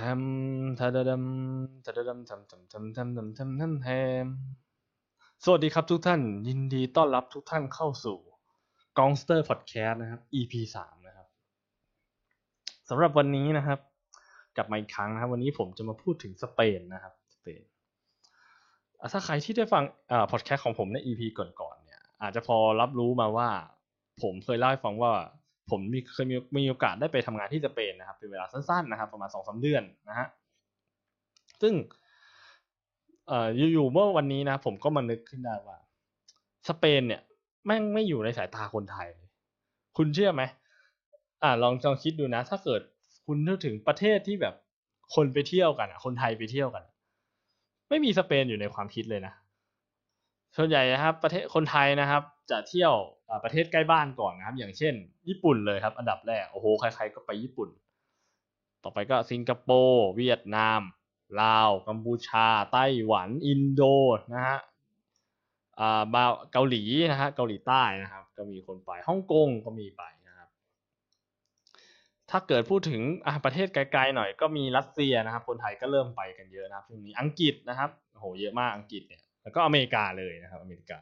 ทาดาดัมทาดาดัมทำทำทำทำทำทำทำแฮมสวัสดีครับทุกท่าน ยินดีต้อนรับทุกท่านเข้าสู่กองสเตอร์พอดแคสต์นะครับ EP สามนะครับสำหรับวันนี้นะครับ กลับมาอีกครั้งนะครับ วันนี้ผมจะมาพูดถึงสเปนนะครับสเปนถ้าใครที่ได้ฟังอ่าพอดแคสต์ของผมใน EP ก่อนๆเนี่ย อาจจะพอรับรู้มาว่า ผมเคยเล่าให้ฟังว่า ผมมีเคยมีมีโอกาสได้ไปทำงานที่สเปนนะครับ เป็นเวลาสั้นๆนะครับ ประมาณสองสาเดือนนะฮะซึ่งเอ่ออยู่ๆเมื่อวันนี้นะ ผมก็มานึกขึ้นได้ว่า สเปนเนี่ยแม่งไม่อยู่ในสายตาคนไทย คุณเชื่อไหมอ่าลองลองคิดดูนะ ถ้าเกิดคุณนึกถึงประเทศที่แบบคนไปเที่ยวกันอะ คนไทยไปเที่ยวกัน ไม่มีสเปนอยู่ในความคิดเลยนะส่วนใหญ่นะครับ ประเทศคนไทยนะครับ จะเที่ยวประเทศใกล้บ้านก่อนนะครับ อย่างเช่น ญี่ปุ่นเลยครับ อันดับแรกโอ้โหใครๆก็ไปญี่ปุ่น ต่อไปก็สิงคโปร์เวียดนามลาวกัมพูชา ไต้หวัน อินโดนะฮะอ่ามาเกาหลีนะฮะเกาหลีใต้นะครับ ก็มีคนไปฮ่องกงก็มีไปนะครับ ถ้าเกิดพูดถึงประเทศไกลๆหน่อยก็มีรัสเซียนะครับ คนไทยก็เริ่มไปกันเยอะนะครับช่วงนี้อังกฤษนะครับโอ้โหเยอะมากอังกฤษเนี่ยแล้วก็อเมริกาเลยนะครับอเมริกา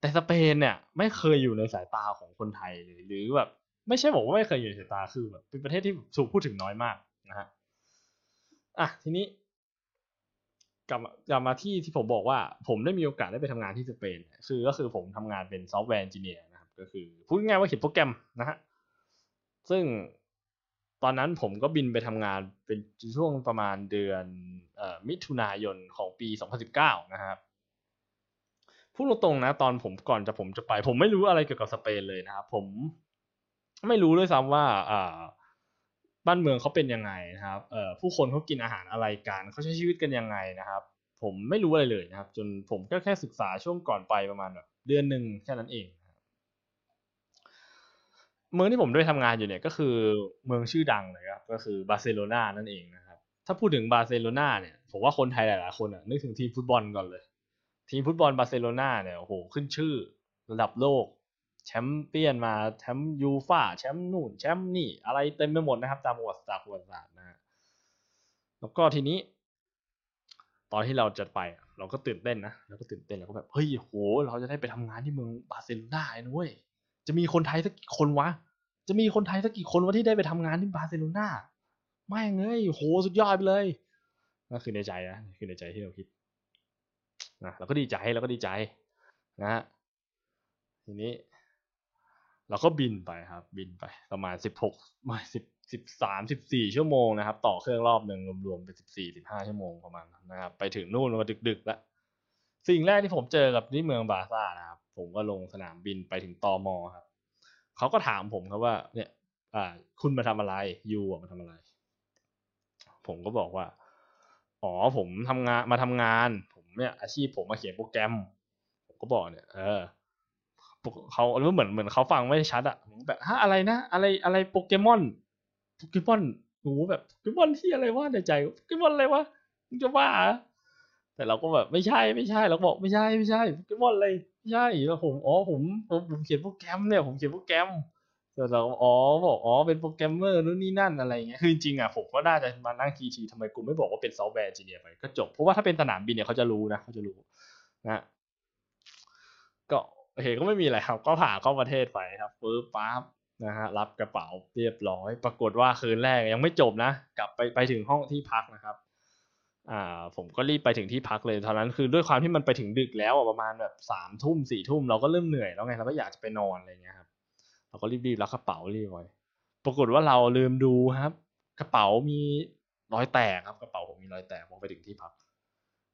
แต่สเปนเนี่ยไม่เคยอยู่ในสายตาของคนไทยเลยหรือแบบ ไม่ใช่บอกว่าไม่เคยอยู่ในสายตาคือแบบเป็นประเทศที่ถูกพูดถึงน้อยมากนะฮะอะทีนี้กลับกลับมาที่ที่ผมบอกว่า ผมได้มีโอกาสได้ไปทำงานที่สเปน คือก็คือผมทำงานเป็น software engineer นะครับ ก็คือพูดง่ายๆว่าเขียนโปรแกรมนะฮะซึ่งตอนนั้นผมก็บินไปทำงานเป็นช่วงประมาณเดือนเอ่อมิถุนายนของปี 2019 นะครับ พูดตรงๆนะตอนผมก่อนจะผมจะไป ผมไม่รู้อะไรเกี่ยวกับสเปนเลยนะครับผมไม่รู้ด้วยซ้ำว่าอ่าบ้านเมืองเขาเป็นยังไงนะครับเอ่อผู้คนเขากินอาหารอะไรกันเขาใช้ชีวิตกันยังไงนะครับ ผมไม่รู้อะไรเลยนะครับ จนผมก็แค่ศึกษาช่วงก่อนไปประมาณแบบเดือนหนึ่งแค่นั้นเองเมืองที่ผมด้วยทำงานอยู่เนี่ยก็คือเมืองชื่อดังเลยครับก็คือบาร์เซโลนานั่นเองนะครับ ถ้าพูดถึงบาร์เซโลนาเนี่ยผมว่าคนไทยหลายๆคนอะนึกถึงทีมฟุตบอลก่อนเลย ทีมฟุตบอลบาร์เซโลนาเนี่ยโอ้โหขึ้นชื่อระดับโลก แชมป์เปี้ยนมาแชมป์ยูฟ่าแชมป์นู่นแชมป์นี่ อะไรเต็มไปหมดนะครับ ตามประวัติศาสตร์ประวัติศาสตร์นะฮะแล้วก็ทีนี้ ตอนที่เราจะไปเราก็ตื่นเต้นนะเราก็ตื่นเต้นเราก็แบบเฮ้ยโห เราจะได้ไปทำงานที่เมืองบาร์เซโลนาเลยนะเว้ยจะมีคนไทยสักกี่คนวะจะมีคนไทยสักกี่คนวะที่ได้ไปทำงานที่บาร์เซโลนาไม่งเอ้ยโหสุดยอดไปเลยนั่นคือในใจนะคือในใจที่เราคิด นะเราก็ดีใจเราก็ดีใจนะฮะทีนี้ เราก็บินไปครับ บินไปประมาณสิบหกไม่สิบสิบสามสิบสี่ชั่วโมงนะครับ ต่อเครื่องรอบหนึ่งรวมๆเป็นสิบสี่สิบห้าชั่วโมงประมาณนะครับไปถึงนู่นมาดึกๆแล้วสิ่งแรกที่ผมเจอกับที่เมืองบาซ่านะครับ ผมก็ลงสนามบินไปถึงตอมอครับเขาก็ถามผมครับว่า เนี่ย อ่า คุณมาทำอะไรยูอะมาทำอะไร ผมก็บอกว่า อ๋อผมทำงานมาทำงาน ผ เนี่ยอาชีพผมมาเขียนโปรแกรม ผมก็บอกเนี่ย เออเขาเหมือนเหมือนเขาฟังไม่ชัดอะผมแบบฮะอะไรนะ อะไรอะไรโปเกมอนโปเกมอนหนูแบบโปเกมอนที่อะไรวะในใจโปเกมอนอะไรวะมึงจะว่าแต่เราก็แบบไม่ใช่ไม่ใช่เราบอกไม่ใช่ไม่ใช่โปเกมอนเลยไม่ใช่แล้วผมอ๋อผมผมผมเขียนโปรแกรมเนี่ยผมเขียนโปรแกรม แต่เราอ๋อบอกอ๋อเป็นโปรแกรมเมอร์นู่นนี่นั่นอะไรเงี้ยคือจริงอะผมก็น่าจะมานั่งคิดทีทำไมกูไม่บอกว่าเป็น software engineer ไปก็จบเพราะว่าถ้าเป็นสนามบินเนี่ยเขาจะรู้นะเขาจะรู้นะก็โอเคก็ไม่มีอะไรครับ ก็ผ่านเข้าประเทศไปครับปึ๊บปั๊บนะฮะรับกระเป๋าเรียบร้อย ปรากฏว่าคืนแรกยังไม่จบนะ กลับไปไปถึงห้องที่พักนะครับ อ่า ผมก็รีบไปถึงที่พักเลยตอนนั้นคือด้วยความที่มันไปถึงดึกแล้วประมาณแบบสามทุ่มสี่ทุ่มเราก็เริ่มเหนื่อยแล้วไงเราก็อยากจะไปนอนอะไรเงี้ย เราก็รีบๆรับกระเป๋ารีบไว้ปรากฏว่าเราลืมดูครับ กระเป๋ามีรอยแตกครับกระเป๋าผมมีรอยแตกพอไปถึงที่พัก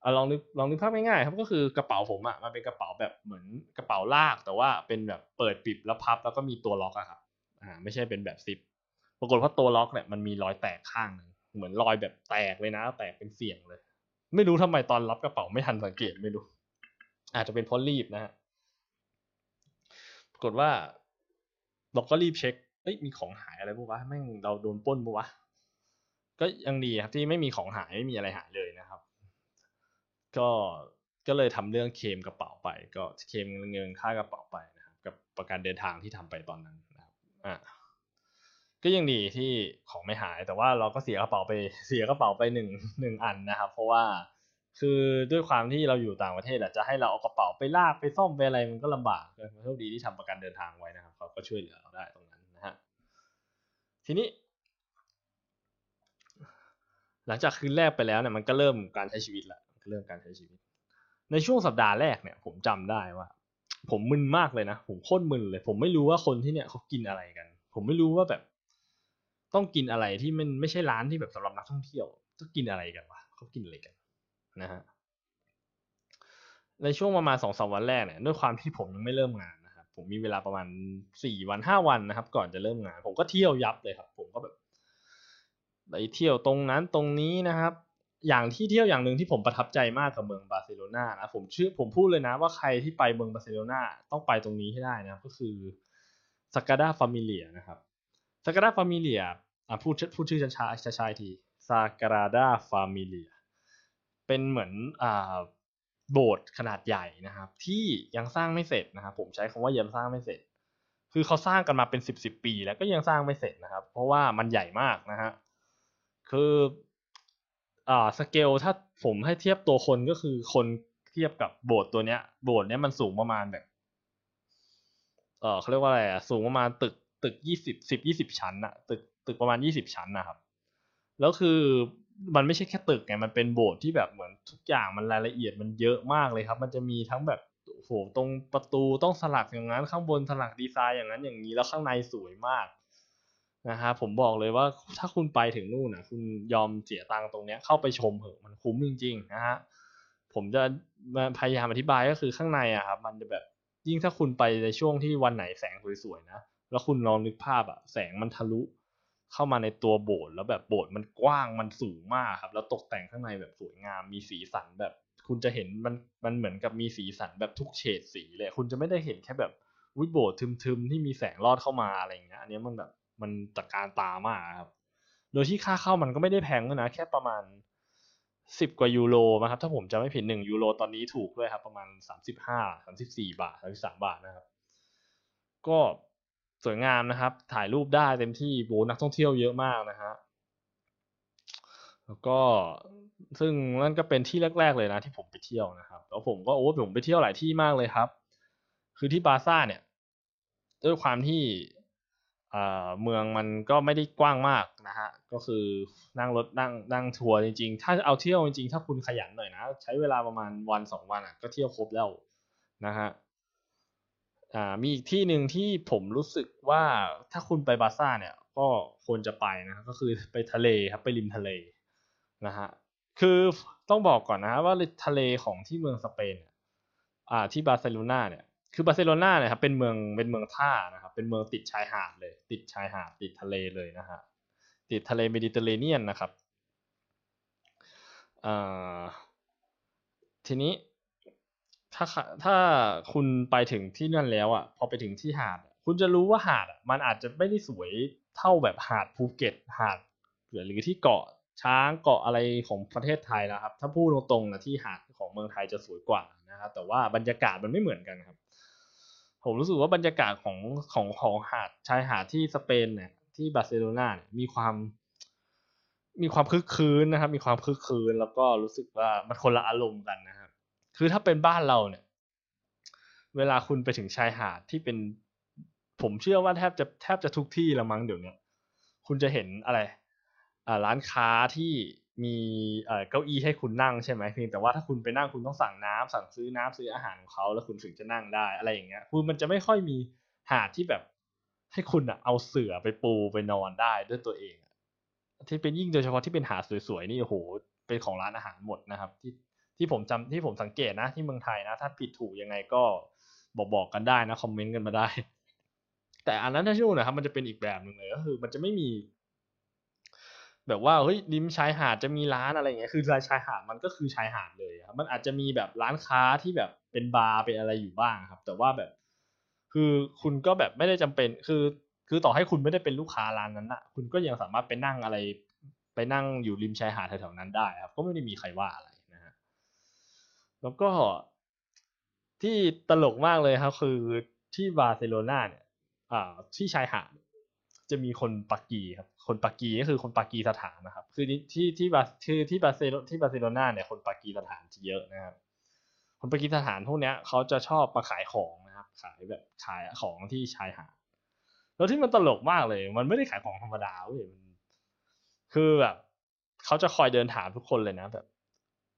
อลองนึกลองนึกภาพง่ายๆครับก็คือกระเป๋าผมอะ่ะมันเป็นกระเป๋าแบบเหมือนกระเป๋าลาก แต่ว่าเป็นแบบเปิดปิดแล้วพับแล้วก็มีตัวล็อกอะครับอ่าไม่ใช่เป็นแบบซิปปรากฏว่าตัวล็อกเนี่ยมันมีรอยแตกข้างหนึ่งเหมือนรอยแบบแตกเลยนะ แตกเป็นเสียงเลย ไม่รู้ทำไมตอนรับกระเป๋าไม่ทันสังเกตไม่รู้ อาจจะเป็นเพราะรีบนะฮะปรากฏว่า เราก็รีบเช็คเอ้ยมีของหายอะไรปะวะแม่งเราโดนป้นปะวะก็ยังดีครับที่ไม่มีของหายไม่มีอะไรหายเลยนะครับ ก็ก็เลยทำเรื่องเคมกระเป๋าไป ก็เคมเงินค่ากระเป๋าไปนะครับ กับประกันเดินทางที่ทำไปตอนนั้นนะครับอ่าก็ยังดีที่ของไม่หายแต่ว่าเราก็เสียกระเป๋าไปเสียกระเป๋าไปหนึ่งหนึ่งอันนะครับ เพราะว่า คือด้วยความที่เราอยู่ต่างประเทศอะจะให้เราเอากระเป๋าไปลากไปซ่อมไปอะไรมันก็ลำบากเลยโชคดีที่ทำประกันเดินทางไว้นะครับเขาก็ช่วยเหลือเราได้ตรงนั้นนะฮะทีนี้ หลังจากคืนแรกไปแล้วเนี่ยมันก็เริ่มการใช้ชีวิตละเริ่มการใช้ชีวิต ในช่วงสัปดาห์แรกเนี่ย ผมจำได้ว่า ผมมึนมากเลยนะผมโคตรมึนเลย ผมไม่รู้ว่าคนที่เนี่ยเขากินอะไรกัน ผมไม่รู้ว่าแบบ ต้องกินอะไรที่มันไม่ใช่ร้านที่แบบสำหรับนักท่องเที่ยวต้องกินอะไรกันวะเขากินอะไรกัน นะฮะในช่วงประมาณสองสามวันแรกเนี่ยด้วยความที่ผมยังไม่เริ่มงานนะครับผมมีเวลาประมาณสี่วันห้าวันนะครับ ก่อนจะเริ่มงาน ผมก็เที่ยวยับเลยครับ ผมก็แบบไปเที่ยวตรงนั้นตรงนี้นะครับ อย่างที่เที่ยวอย่างหนึ่งที่ผมประทับใจมากกับเมืองบาร์เซโลนานะผมชื่อผมพูดเลยนะว่าใครที่ไปเมืองบาร์เซโลนาต้องไปตรงนี้ให้ได้นะก็คือซากราดาฟามิเลียนะครับซากราดาฟามิเลียอะพูดพูดชื่อช้าๆช้าๆทีซากราดาฟามิเลีย เป็นเหมือนอ่าโบสถ์ขนาดใหญ่นะครับ ที่ยังสร้างไม่เสร็จนะครับ ผมใช้คำว่ายังสร้างไม่เสร็จ คือเขาสร้างกันมาเป็นสิบสิบปี แล้วก็ยังสร้างไม่เสร็จนะครับ เพราะว่ามันใหญ่มากนะฮะคืออ่าสเกลถ้าผมให้เทียบตัวคนก็คือคนเทียบกับโบสถ์ตัวเนี้ย โบสถ์เนี้ยมันสูงประมาณแบบเออเขาเรียกว่าอะไรอะสูงประมาณตึกตึกยี่สิบสิบยี่สิบชั้นอะตึกตึกประมาณยี่สิบชั้นนะครับ แล้วคือ มันไม่ใช่แค่ตึกไงมันเป็นโบสถ์ที่แบบเหมือนทุกอย่างมันรายละเอียดมันเยอะมากเลยครับ มันจะมีทั้งแบบโอ้โหตรงประตูต้องสลักอย่างนั้น ข้างบนสลักดีไซน์อย่างนั้นอย่างนี้แล้วข้างในสวยมากนะฮะผมบอกเลยว่าถ้าคุณไปถึงนู่นนะคุณยอมเสียตังค์ตรงเนี้ยเข้าไปชมเหอะมันคุ้มจริง ๆ นะฮะผมจะพยายามอธิบายก็คือข้างในอะครับมันจะแบบยิ่งถ้าคุณไปในช่วงที่วันไหนแสงสวยๆนะแล้วคุณลองนึกภาพอะแสงมันทะลุ เข้ามาในตัวโบสถ์แล้วแบบโบสถ์มันกว้างมันสูงมากครับ แล้วตกแต่งข้างในแบบสวยงามมีสีสันแบบ คุณจะเห็นมันมันเหมือนกับมีสีสันแบบทุกเฉดสีเลย คุณจะไม่ได้เห็นแค่แบบวิโบสถ์ทึมๆที่มีแสงลอดเข้ามาอะไรอย่างเงี้ยอันนี้มันแบบมันตะการตามากครับ โดยที่ค่าเข้ามันก็ไม่ได้แพงนะ แค่ประมาณสิบกว่ายูโรนะครับ ถ้าผมจะไม่ผิดหนึ่งยูโรตอนนี้ถูกด้วยครับ ประมาณสามสิบห้าสามสิบสี่บาทสามสิบสามบาทนะครับ ก็ สวยงามนะครับ ถ่ายรูปได้เต็มที่โบนักท่องเที่ยวเยอะมากนะฮะแล้วก็ซึ่งนั่นก็เป็นที่แรก ๆเลยนะที่ผมไปเที่ยวนะครับ แล้วผมก็โอ้ผมไปเที่ยวหลายที่มากเลยครับ คือที่บาซ่าเนี่ย ด้วยความที่เมืองมันก็ไม่ได้กว้างมากนะฮะ ก็คือนั่งรถนั่งนั่งทัวร์จริงๆ ถ้าเอาเที่ยวจริงๆ ถ้าคุณขยันหน่อยนะ ใช้เวลาประมาณวันสองวันอะก็เที่ยวครบแล้วนะฮะ อ่ามีอีกที่หนึ่งที่ผมรู้สึกว่าถ้าคุณไปบาร์ซ่าเนี่ยก็ควรจะไปนะก็คือไปทะเลครับไปริมทะเลนะฮะคือต้องบอกก่อนนะว่าทะเลของที่เมืองสเปนอ่าที่บาร์เซโลนาเนี่ยคือบาร์เซโลนาเนี่ยครับเป็นเมืองเป็นเมืองท่านะครับเป็นเมืองติดชายหาดเลย ติดชายหาดติดทะเลเลยนะฮะติดทะเลเมดิเตอร์เรเนียนนะครับอ่าทีนี้ ถ้าถ้าคุณไปถึงที่นั่นแล้วอะพอไปถึงที่หาด คุณจะรู้ว่าหาดมันอาจจะไม่ได้สวยเท่าแบบหาดภูเก็ตหาดหรือที่เกาะช้างเกาะอะไรของประเทศไทยนะครับ ถ้าพูดตรงๆนะที่หาดของเมืองไทยจะสวยกว่านะครับแต่ว่าบรรยากาศมันไม่เหมือนกันครับ ผมรู้สึกว่าบรรยากาศของของของหาดชายหาดที่สเปนเนี่ยที่บาร์เซโลนาเนี่ยมีความ มีความคึกคืนนะครับ มีความคึกคืนแล้วก็รู้สึกว่ามันคนละอารมณ์กันนะครับ คือถ้าเป็นบ้านเราเนี่ย เวลาคุณไปถึงชายหาดที่เป็น ผมเชื่อว่าแทบจะแทบจะทุกที่ละมั้งเดี๋ยวนี้คุณจะเห็นอะไรอ่าร้านค้าที่มีเก้าอี้ให้คุณนั่งใช่ไหมเพียงแต่ว่าถ้าคุณไปนั่งคุณต้องสั่งน้ำสั่งซื้อน้ำซื้ออาหารของเขาแล้วคุณถึงจะนั่งได้อะไรอย่างเงี้ยคือมันจะไม่ค่อยมีหาดที่แบบให้คุณอะเอาเสื่อไปปูไปนอนได้ด้วยตัวเองที่เป็นยิ่งโดยเฉพาะที่เป็นหาดสวยๆนี่โอ้โหเป็นของร้านอาหารหมดนะครับ ที่ ที่ผมจำที่ผมสังเกตนะ ที่เมืองไทยนะ ถ้าผิดถูกยังไงก็บอกบอกกันได้นะคอมเมนต์กันมาได้ แต่อันนั้นถ้าช่วนะครับมันจะเป็นอีกแบบหนึ่งเลยก็คือ มันจะไม่มี แบบว่าเฮ้ยริมชายหาดจะมีร้านอะไรเงี้ยคือชายหาดมันก็คือชายหาดเลยครับมันอาจจะมีแบบร้านค้าที่แบบเป็นบาร์เป็นอะไรอยู่บ้างครับ แต่ว่าแบบ คือคุณก็แบบไม่ได้จำเป็น คือ คือต่อให้คุณไม่ได้เป็นลูกค้าร้านนั้นอะคุณก็ยังสามารถไปนั่งอะไร ไปนั่งอยู่ริมชายหาดแถวๆนั้นได้ครับ ก็ไม่ได้มีใครว่าอะไร แล้วก็ที่ตลกมากเลยครับ คือที่บาร์เซโลนาเนี่ยอ่าที่ชายหาดจะมีคนปักกีครับ คนปักกีก็คือคนปักกีสถานนะครับ คือที่ที่บาคือที่บาเซโลที่บาร์เซโลนาเนี่ยคนปากีสถานจะเยอะนะครับ คนปักกีสถานพวกเนี้ยเขาจะชอบมาขายของนะครับ ขายแบบขายของที่ชายหาดแล้วที่มันตลกมากเลย มันไม่ได้ขายของธรรมดาเว้ยมันคือแบบเขาจะคอยเดินถามทุกคนเลยนะแบบ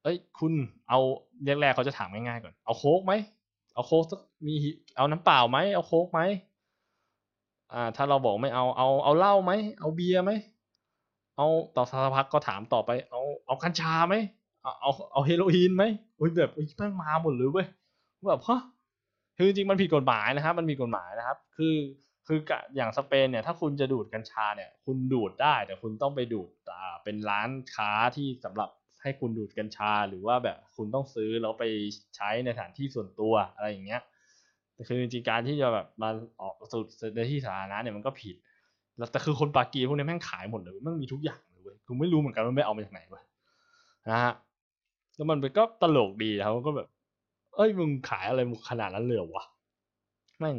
เอ้ย คุณเอาแรกๆเขาจะถามง่ายๆก่อน เอาโค้กไหมเอาโค้กมีเอาน้ำเปล่าไหมเอาโค้กไหมอ่า ถ้าเราบอกไม่เอาเอาเอาเหล้าไหมเอาเบียร์ไหมเอาต่อสักพักก็ถามต่อไป เอาเอากัญชาไหมเอาเอาเฮโรอีนไหมโอ้ยแบบอ้ยแม่งมาหมดเลยเว้ยแบบฮะคือจริงมันผิดกฎหมายนะครับ มันมีกฎหมายนะครับ คือคืออย่างสเปนเนี่ยถ้าคุณจะดูดกัญชาเนี่ย คุณดูดได้แต่คุณต้องไปดูดอ่าเป็นร้านค้าที่สำหรับ ให้คุณดูดกัญชา หรือว่าแบบคุณต้องซื้อแล้วไปใช้ในสถานที่ส่วนตัวอะไรอย่างเงี้ยแต่คือจริงการที่จะแบบมาออกสูตรในที่สาธารณะเนี่ยมันก็ผิด แล้วแต่คือคนปากีพวกนี้แม่งขายหมดเลยแม่งมีทุกอย่างเลยเว้ยกูไม่รู้เหมือนกันว่าไม่เอามาจากไหนเว้ยนะฮะแล้วมันก็ตลกดีครับก็แบบ เอ้ยมึงขายอะไรขนาดนั้นเลยเหรอวะแม่ง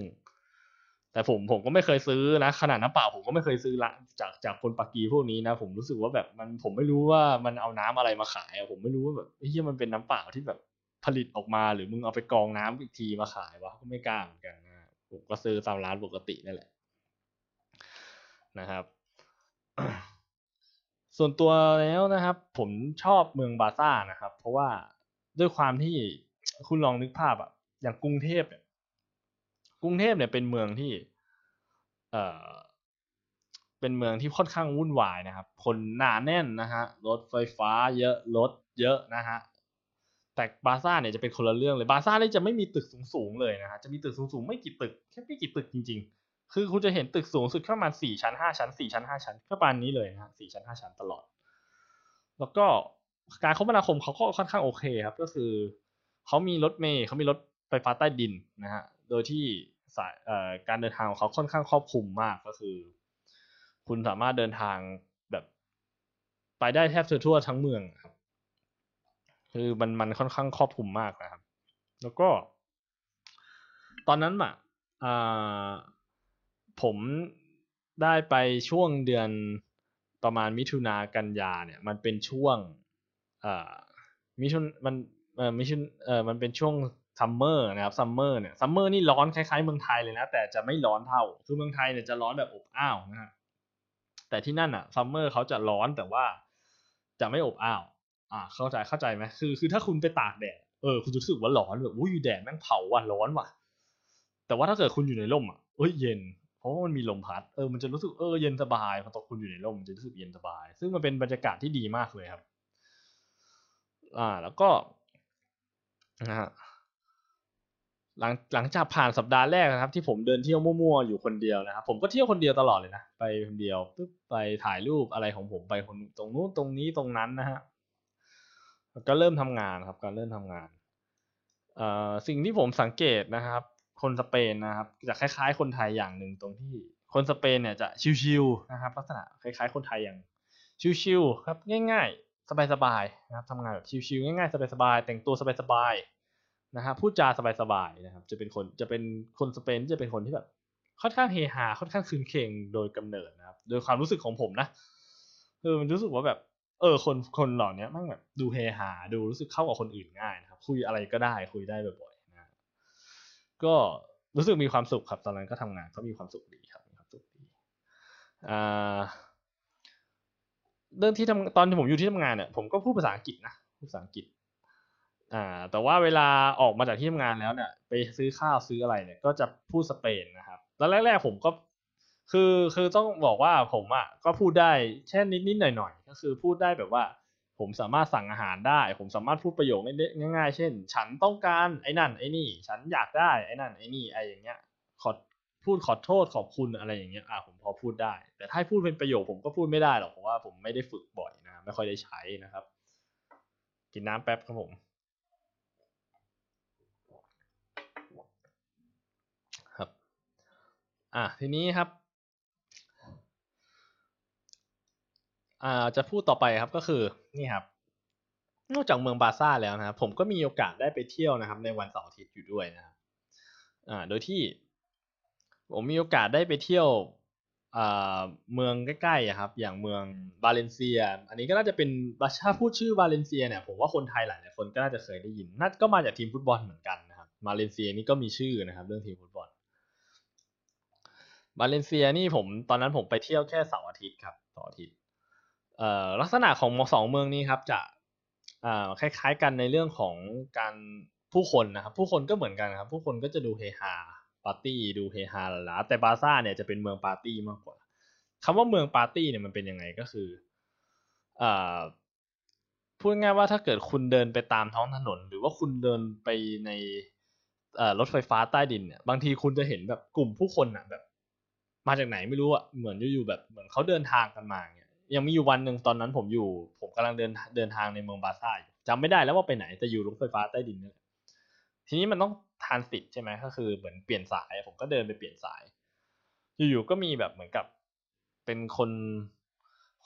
แต่ผมผมก็ไม่เคยซื้อนะขนาดน้ำเปล่าผมก็ไม่เคยซื้อละจากจากคนปากีพวกนี้นะ ผมรู้สึกว่าแบบมันผมไม่รู้ว่ามันเอาน้ำอะไรมาขายอะผมไม่รู้ว่าแบบเฮ้ยมันเป็นน้ำเปล่าที่แบบผลิตออกมาหรือมึงเอาไปกรองน้ำอีกทีมาขายวะก็ไม่กล้าเหมือนกันนะผมก็ซื้อตามร้านปกตินั่นแหละนะครับ ส่วนตัวแล้วนะครับ ผมชอบเมืองบาซ่านะครับ เพราะว่าด้วยความที่คุณลองนึกภาพอะอย่างกรุงเทพเนี่ย กรุงเทพเนี่ยเป็นเมืองที่ เอ่อ เป็นเมืองที่ค่อนข้างวุ่นวายนะครับ คนหนาแน่นนะฮะ รถไฟฟ้าเยอะ รถเยอะนะฮะ แต่บาซ่าเนี่ยจะเป็นคนละเรื่องเลย บาซ่านี่จะไม่มีตึกสูงๆเลยนะฮะ จะมีตึกสูงๆไม่กี่ตึก แค่ไม่กี่ตึกจริง ๆ คือคุณจะเห็นตึกสูงสุดแค่ประมาณสี่ชั้นห้าชั้นสี่ชั้นห้าชั้นแค่ประมาณนี้เลยนะฮะสี่ชั้นห้าชั้นตลอด แล้วก็การคมนาคมเขาก็ค่อนข้างโอเคครับ ก็คือเขามีรถเมล์เขามีรถไฟฟ้าใต้ดินนะฮะ โดยที่สายการเดินทางของเขาค่อนข้างครอบคลุมมากก็คือ คุณสามารถเดินทางแบบไปได้แทบทั่วทั้งเมืองครับ คือมันมันค่อนข้างครอบคลุมมากนะครับ แล้วก็ ตอนนั้นอะผมได้ไปช่วงเดือนประมาณมิถุนากันยาเนี่ย มันเป็นช่วงมิถุนมันเออมิถุนเออมันเป็นช่วง summer นะครับ summer เนี่ย summer นี่ร้อนคล้ายๆเมืองไทยเลยนะ แต่จะไม่ร้อนเท่าคือเมืองไทยเนี่ยจะร้อนแบบอบอ้าวนะฮะแต่ที่นั่นอะ summer เขาจะร้อนแต่ว่าจะไม่อบอ้าว อ่า เข้าใจเข้าใจไหมคือ คือถ้าคุณไปตากแดดเออคุณจะรู้สึกว่าร้อนแบบอุ้ยแดดแม่งเผาว่ะร้อนว่ะ แต่ว่าถ้าเกิดคุณอยู่ในร่มอะเอ้ยเย็นเพราะว่ามันมีลมพัดเออมันจะรู้สึกเออเย็นสบายพอตกคุณอยู่ในร่มมันจะรู้สึกเย็นสบาย ซึ่งมันเป็นบรรยากาศที่ดีมากเลยครับ อ่า แล้วก็นะฮะ หลังหลังจากผ่านสัปดาห์แรกนะครับ ที่ผมเดินเที่ยวมั่วๆอยู่คนเดียวนะครับ ผมก็เที่ยวคนเดียวตลอดเลยนะไปคนเดียวปึ๊บไปถ่ายรูปอะไรของผมไปคนตรงนู้นตรงนี้ตรงนั้นนะฮะก็เริ่มทำงานครับก็เริ่มทำงานเอ่อสิ่งที่ผมสังเกตนะครับ คนสเปนนะครับจะคล้าย ๆ คนไทยอย่างหนึ่งตรงที่คนสเปนเนี่ยจะชิวๆนะครับ ลักษณะคล้าย ๆ คนไทยอย่างชิวๆครับง่าย ๆ สบายๆนะครับทำงานแบบชิวๆง่ายๆสบายๆแต่งตัวสบายๆ นะฮะพูดจาสบายๆนะครับ จะเป็นคนจะเป็นคนสเปนจะเป็นคนที่แบบ ค่อนข้างเฮฮาค่อนข้างคืนเคงโดยกำเนิดนะครับ โดยความรู้สึกของผมนะเออมันรู้สึกว่าแบบ เออ คนคนเหล่านี้มันแบบดูเฮฮาดูรู้สึกเข้ากับคนอื่นง่ายนะครับ คุยอะไรก็ได้คุยได้บ่อยๆนะก็รู้สึกมีความสุขครับ ตอนนั้นก็ทำงานก็มีความสุขดีครับมีความสุขดีอ่าเรื่องที่ทำตอนที่ผมอยู่ที่ทำงานเนี่ยผมก็พูดภาษาอังกฤษนะพูดภาษาอังกฤษ อ่า แต่ว่าเวลาออกมาจากที่ทำงานแล้วเนี่ยไปซื้อข้าวซื้ออะไรเนี่ย ก็จะพูดสเปนนะครับแล้วแรกๆผมก็คือคือต้องบอกว่าผมอะก็พูดได้แค่นิดๆหน่อยๆก็คือพูดได้แบบว่า ผมสามารถสั่งอาหารได้ ผมสามารถพูดประโยคง่ายๆ เช่น ฉันต้องการไอ้นั่นไอ้นี่ ฉันอยากได้ไอ้นั่นไอ้นี่ไอ้อย่างเงี้ยขอพูดขอโทษขอบคุณอะไรอย่างเงี้ยอ่าผมพอพูดได้ แต่ถ้าพูดเป็นประโยคผมก็พูดไม่ได้หรอกเพราะว่าผมไม่ได้ฝึกบ่อยนะ ไม่ค่อยได้ใช้นะครับ กินน้ำแป๊บครับผม อะทีนี้ครับอ่าจะพูดต่อไปครับก็คือนี่ครับ นอกจากเมืองบาซ่าแล้วนะครับผมก็มีโอกาสได้ไปเที่ยวนะครับ ในวันเสาร์อาทิตย์อยู่ด้วยนะครับอ่าโดยที่ผมมีโอกาสได้ไปเที่ยวเมืองใกล้ๆครับ อย่างเมืองบาเลนเซีย อันนี้ก็น่าจะเป็นถ้าพูดชื่อบาเลนเซียเนี่ยผมว่าคนไทยหลายๆคนก็น่าจะเคยได้ยินน่าก็มาจากทีมฟุตบอลเหมือนกันนะครับบาเลนเซียนี่ก็มีชื่อนะครับ เรื่องทีมฟุตบอล บาเลนเซียนี่ผมตอนนั้นผมไปเที่ยวแค่เสาร์อาทิตย์ครับเสาร์อาทิตย์เอ่อลักษณะของสองเมืองนี้ครับจะอ่าคล้าย ๆ กันในเรื่องของการผู้คนนะครับ ผู้คนก็เหมือนกันครับ ผู้คนก็จะดูเฮฮาปาร์ตี้ดูเฮฮาละละแต่บาร์ซ่าเนี่ยจะเป็นเมืองปาร์ตี้มากกว่าคำว่าเมืองปาร์ตี้เนี่ยมันเป็นยังไงก็คืออ่าพูดง่ายว่าถ้าเกิดคุณเดินไปตามท้องถนน หรือว่าคุณเดินไปในรถไฟฟ้าใต้ดินเนี่ยบางทีคุณจะเห็นแบบกลุ่มผู้คนอะแบบ มาจากไหนไม่รู้อะเหมือนอยู่แบบเหมือนเขาเดินทางกันมาเนี่ยยังมีอยู่วันหนึ่งตอนนั้นผมอยู่ ผมกำลังเดินเดินทางในเมืองบาซ่าอยู่จำไม่ได้แล้วว่าไปไหนแต่อยู่รถไฟฟ้าใต้ดินนี่แหละทีนี้มันต้องทานสิทใช่ไหมก็คือเหมือนเปลี่ยนสาย ผมก็เดินไปเปลี่ยนสาย อยู่ๆก็มีแบบเหมือนกับเป็นคน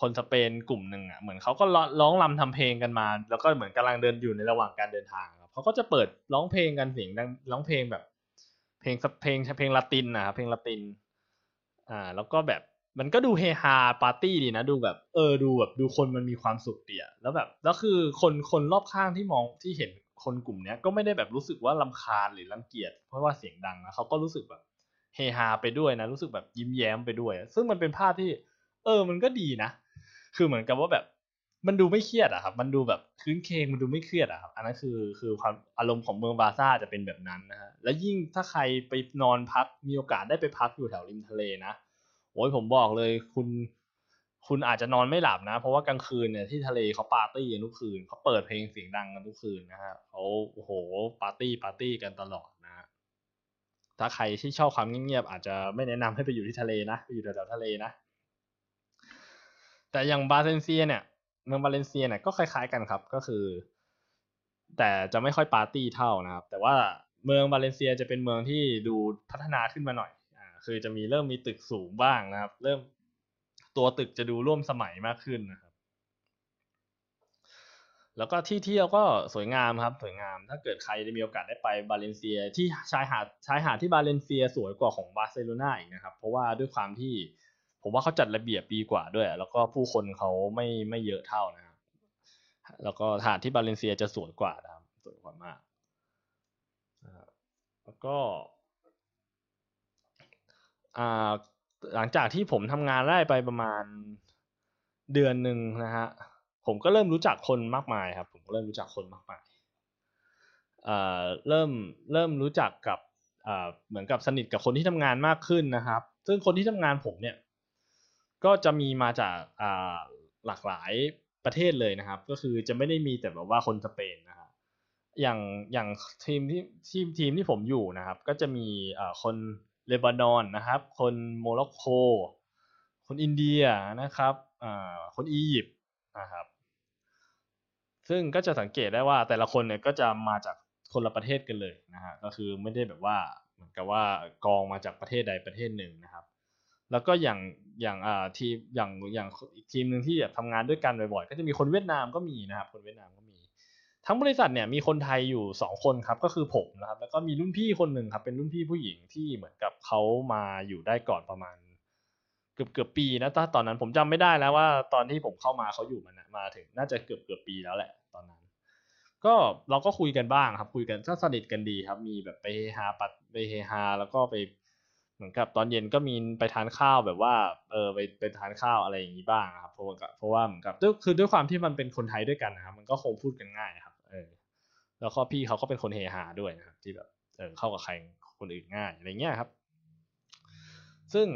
คนสเปนกลุ่มหนึ่งอะเหมือนเขาก็ร้องรำทำเพลงกันมา แล้วก็เหมือนกำลังเดินอยู่ในระหว่างการเดินทางครับเขาก็จะเปิดร้องเพลงกันเสียงดังร้องเพลงแบบ เพลงเพลงเพลงละตินนะครับเพลงละติน อ่า แล้วก็แบบมันก็ดูเฮฮาปาร์ตี้ดีนะ ดูแบบเออดูแบบดูคนมันมีความสุขเดียแล้วแบบแล้วคือคนคนรอบข้างที่มองที่เห็นคนกลุ่มเนี้ยก็ไม่ได้แบบรู้สึกว่าลำคาญหรือรังเกียจเพราะว่าเสียงดังนะเขาก็รู้สึกแบบเฮฮาไปด้วยนะรู้สึกแบบยิ้มแย้มไปด้วย ซึ่งมันเป็นภาพที่ เออ มันก็ดีนะ คือเหมือนกับว่าแบบ มันดูไม่เครียดอะครับ มันดูแบบคืนเคงมันดูไม่เครียดอะครับ อันนั้นคือคือความอารมณ์ของเมืองบาซ่าจะเป็นแบบนั้นนะฮะ และยิ่งถ้าใครไปนอนพักมีโอกาสได้ไปพักอยู่แถวริมทะเลนะโอ้ยผมบอกเลยคุณคุณอาจจะนอนไม่หลับนะ เพราะว่ากลางคืนเนี่ยที่ทะเลเขาปาร์ตี้กันทุกคืนเขาเปิดเพลงเสียงดังกันทุกคืนนะฮะเขาโอ้โหปาร์ตี้ปาร์ตี้กันตลอดนะฮะถ้าใครที่ชอบความเงียบๆอาจจะไม่แนะนำให้ไปอยู่ที่ทะเลนะไปอยู่แถวๆทะเลนะ แต่อย่างบาเลนเซียเนี่ย เมืองบาเลนเซียเนี่ยก็คล้าย ๆกันครับ ก็คือ แต่จะไม่ค่อยปาร์ตี้เท่านะครับ แต่ว่าเมืองบาเลนเซียจะเป็นเมืองที่ดูพัฒนาขึ้นมาหน่อยอ่าคือจะมีเริ่มมีตึกสูงบ้างนะครับ เริ่มตัวตึกจะดูร่วมสมัยมากขึ้นนะครับ แล้วก็ที่เที่ยวก็สวยงามครับ สวยงาม ถ้าเกิดใครได้มีโอกาสได้ไปบาเลนเซีย ที่ชายหาดชายหาดที่บาเลนเซียสวยกว่าของบาร์เซโลนาอีกนะครับ เพราะว่าด้วยความที่ ผมว่าเขาจัดระเบียบดีกว่าด้วย แล้วก็ผู้คนเขาไม่ไม่เยอะเท่านะครับ แล้วก็หาดที่บาเลนเซียจะสวยกว่านะครับสวยกว่ามากแล้วก็อ่าหลังจากที่ผมทำงานได้ไปประมาณเดือนหนึ่งนะฮะผมก็เริ่มรู้จักคนมากมายครับ ผมก็เริ่มรู้จักคนมากมายเริ่มเริ่มรู้จักกับเหมือนกับสนิทกับคนที่ทำงานมากขึ้นนะครับ ซึ่งคนที่ทำงานผมเนี่ย ก็จะมีมาจากอ่าหลากหลายประเทศเลยนะครับ ก็คือจะไม่ได้มีแต่แบบว่าคนสเปนนะครับอย่างอย่างทีมที่ทีมทีมที่ผมอยู่นะครับ ก็จะมีอ่าคนเลบานอนนะครับ คนโมร็อกโกคนอินเดียนะครับอ่าคนอียิปต์นะครับซึ่งก็จะสังเกตได้ว่าแต่ละคนเนี่ยก็จะมาจากคนละประเทศกันเลยนะฮะก็คือไม่ได้แบบว่าเหมือนกับว่ากองมาจากประเทศใดประเทศหนึ่งนะครับ แล้วก็อย่างอย่างอ่าทีมอย่างอย่างอีกทีมหนึ่งที่แบบทำงานด้วยกันบ่อยๆ ก็จะมีคนเวียดนามก็มีนะครับ คนเวียดนามก็มี ทั้งบริษัทเนี่ยมีคนไทยอยู่สองคนครับก็คือผมนะครับ แล้วก็มีรุ่นพี่คนหนึ่งครับเป็นรุ่นพี่ผู้หญิงที่เหมือนกับเขามาอยู่ได้ก่อนประมาณเกือบเกือบปีนะตอนนั้นผมจำไม่ได้แล้วว่าตอนที่ผมเข้ามาเขาอยู่มันมาถึงน่าจะเกือบเกือบปีแล้วแหละตอนนั้น ก็เราก็คุยกันบ้างครับคุยกันก็สนิทกันดีครับ มีแบบไปเฮฮาปัดไปเฮฮาแล้วก็ไป เหมือนกับตอนเย็นก็มีไปทานข้าวแบบว่าเออไปไปทานข้าวอะไรอย่างนี้บ้างครับเพราะว่าเพราะว่าเหมือนกับคือด้วยความที่มันเป็นคนไทยด้วยกันนะครับมันก็คงพูดกันง่ายครับเออแล้วก็พี่เขาก็เป็นคนเฮฮาด้วยนะครับ ที่แบบเออเข้ากับใครคนอื่นง่ายอะไรเงี้ยครับ ซึ่ง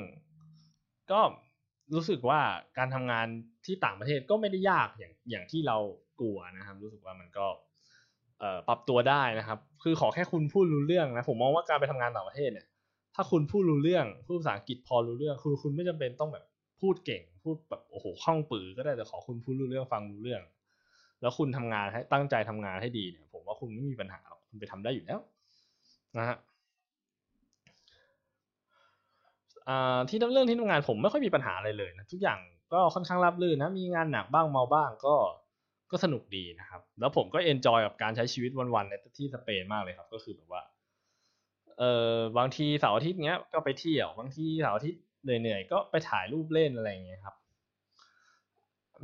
ก็รู้สึกว่าการทำงานที่ต่างประเทศก็ไม่ได้ยากอย่างอย่างที่เรากลัวนะครับ รู้สึกว่ามันก็เอ่อปรับตัวได้นะครับ คือขอแค่คุณพูดรู้เรื่องนะผมมองว่าการไปทำงานต่างประเทศเนี่ย ถ้าคุณพูดรู้เรื่องพูดภาษาอังกฤษพอรู้เรื่องคือคุณไม่จำเป็นต้องแบบพูดเก่ง พูดแบบโอ้โหคล่องปือก็ได้แต่ขอคุณพูดรู้เรื่องฟังรู้เรื่อง แล้วคุณทำงานให้ตั้งใจทำงานให้ดีเนี่ย ผมว่าคุณไม่มีปัญหาหรอกคุณไปทำได้อยู่แล้วนะฮะที่เรื่องที่ทำงานผมไม่ค่อยมีปัญหาอะไรเลยนะทุกอย่างก็ค่อนข้างราบรื่นนะมีงานหนักบ้างเบาบ้างก็ก็สนุกดีนะครับ แล้วผมก็ enjoy กับการใช้ชีวิตวันๆในที่สเปนมากเลยครับ ก็คือแบบว่า เออบางทีเสาร์อาทิตย์เนี้ยก็ไปเที่ยวบางทีเสาร์อาทิตย์เหนื่อยๆก็ไปถ่ายรูปเล่นอะไรอย่างเงี้ยครับ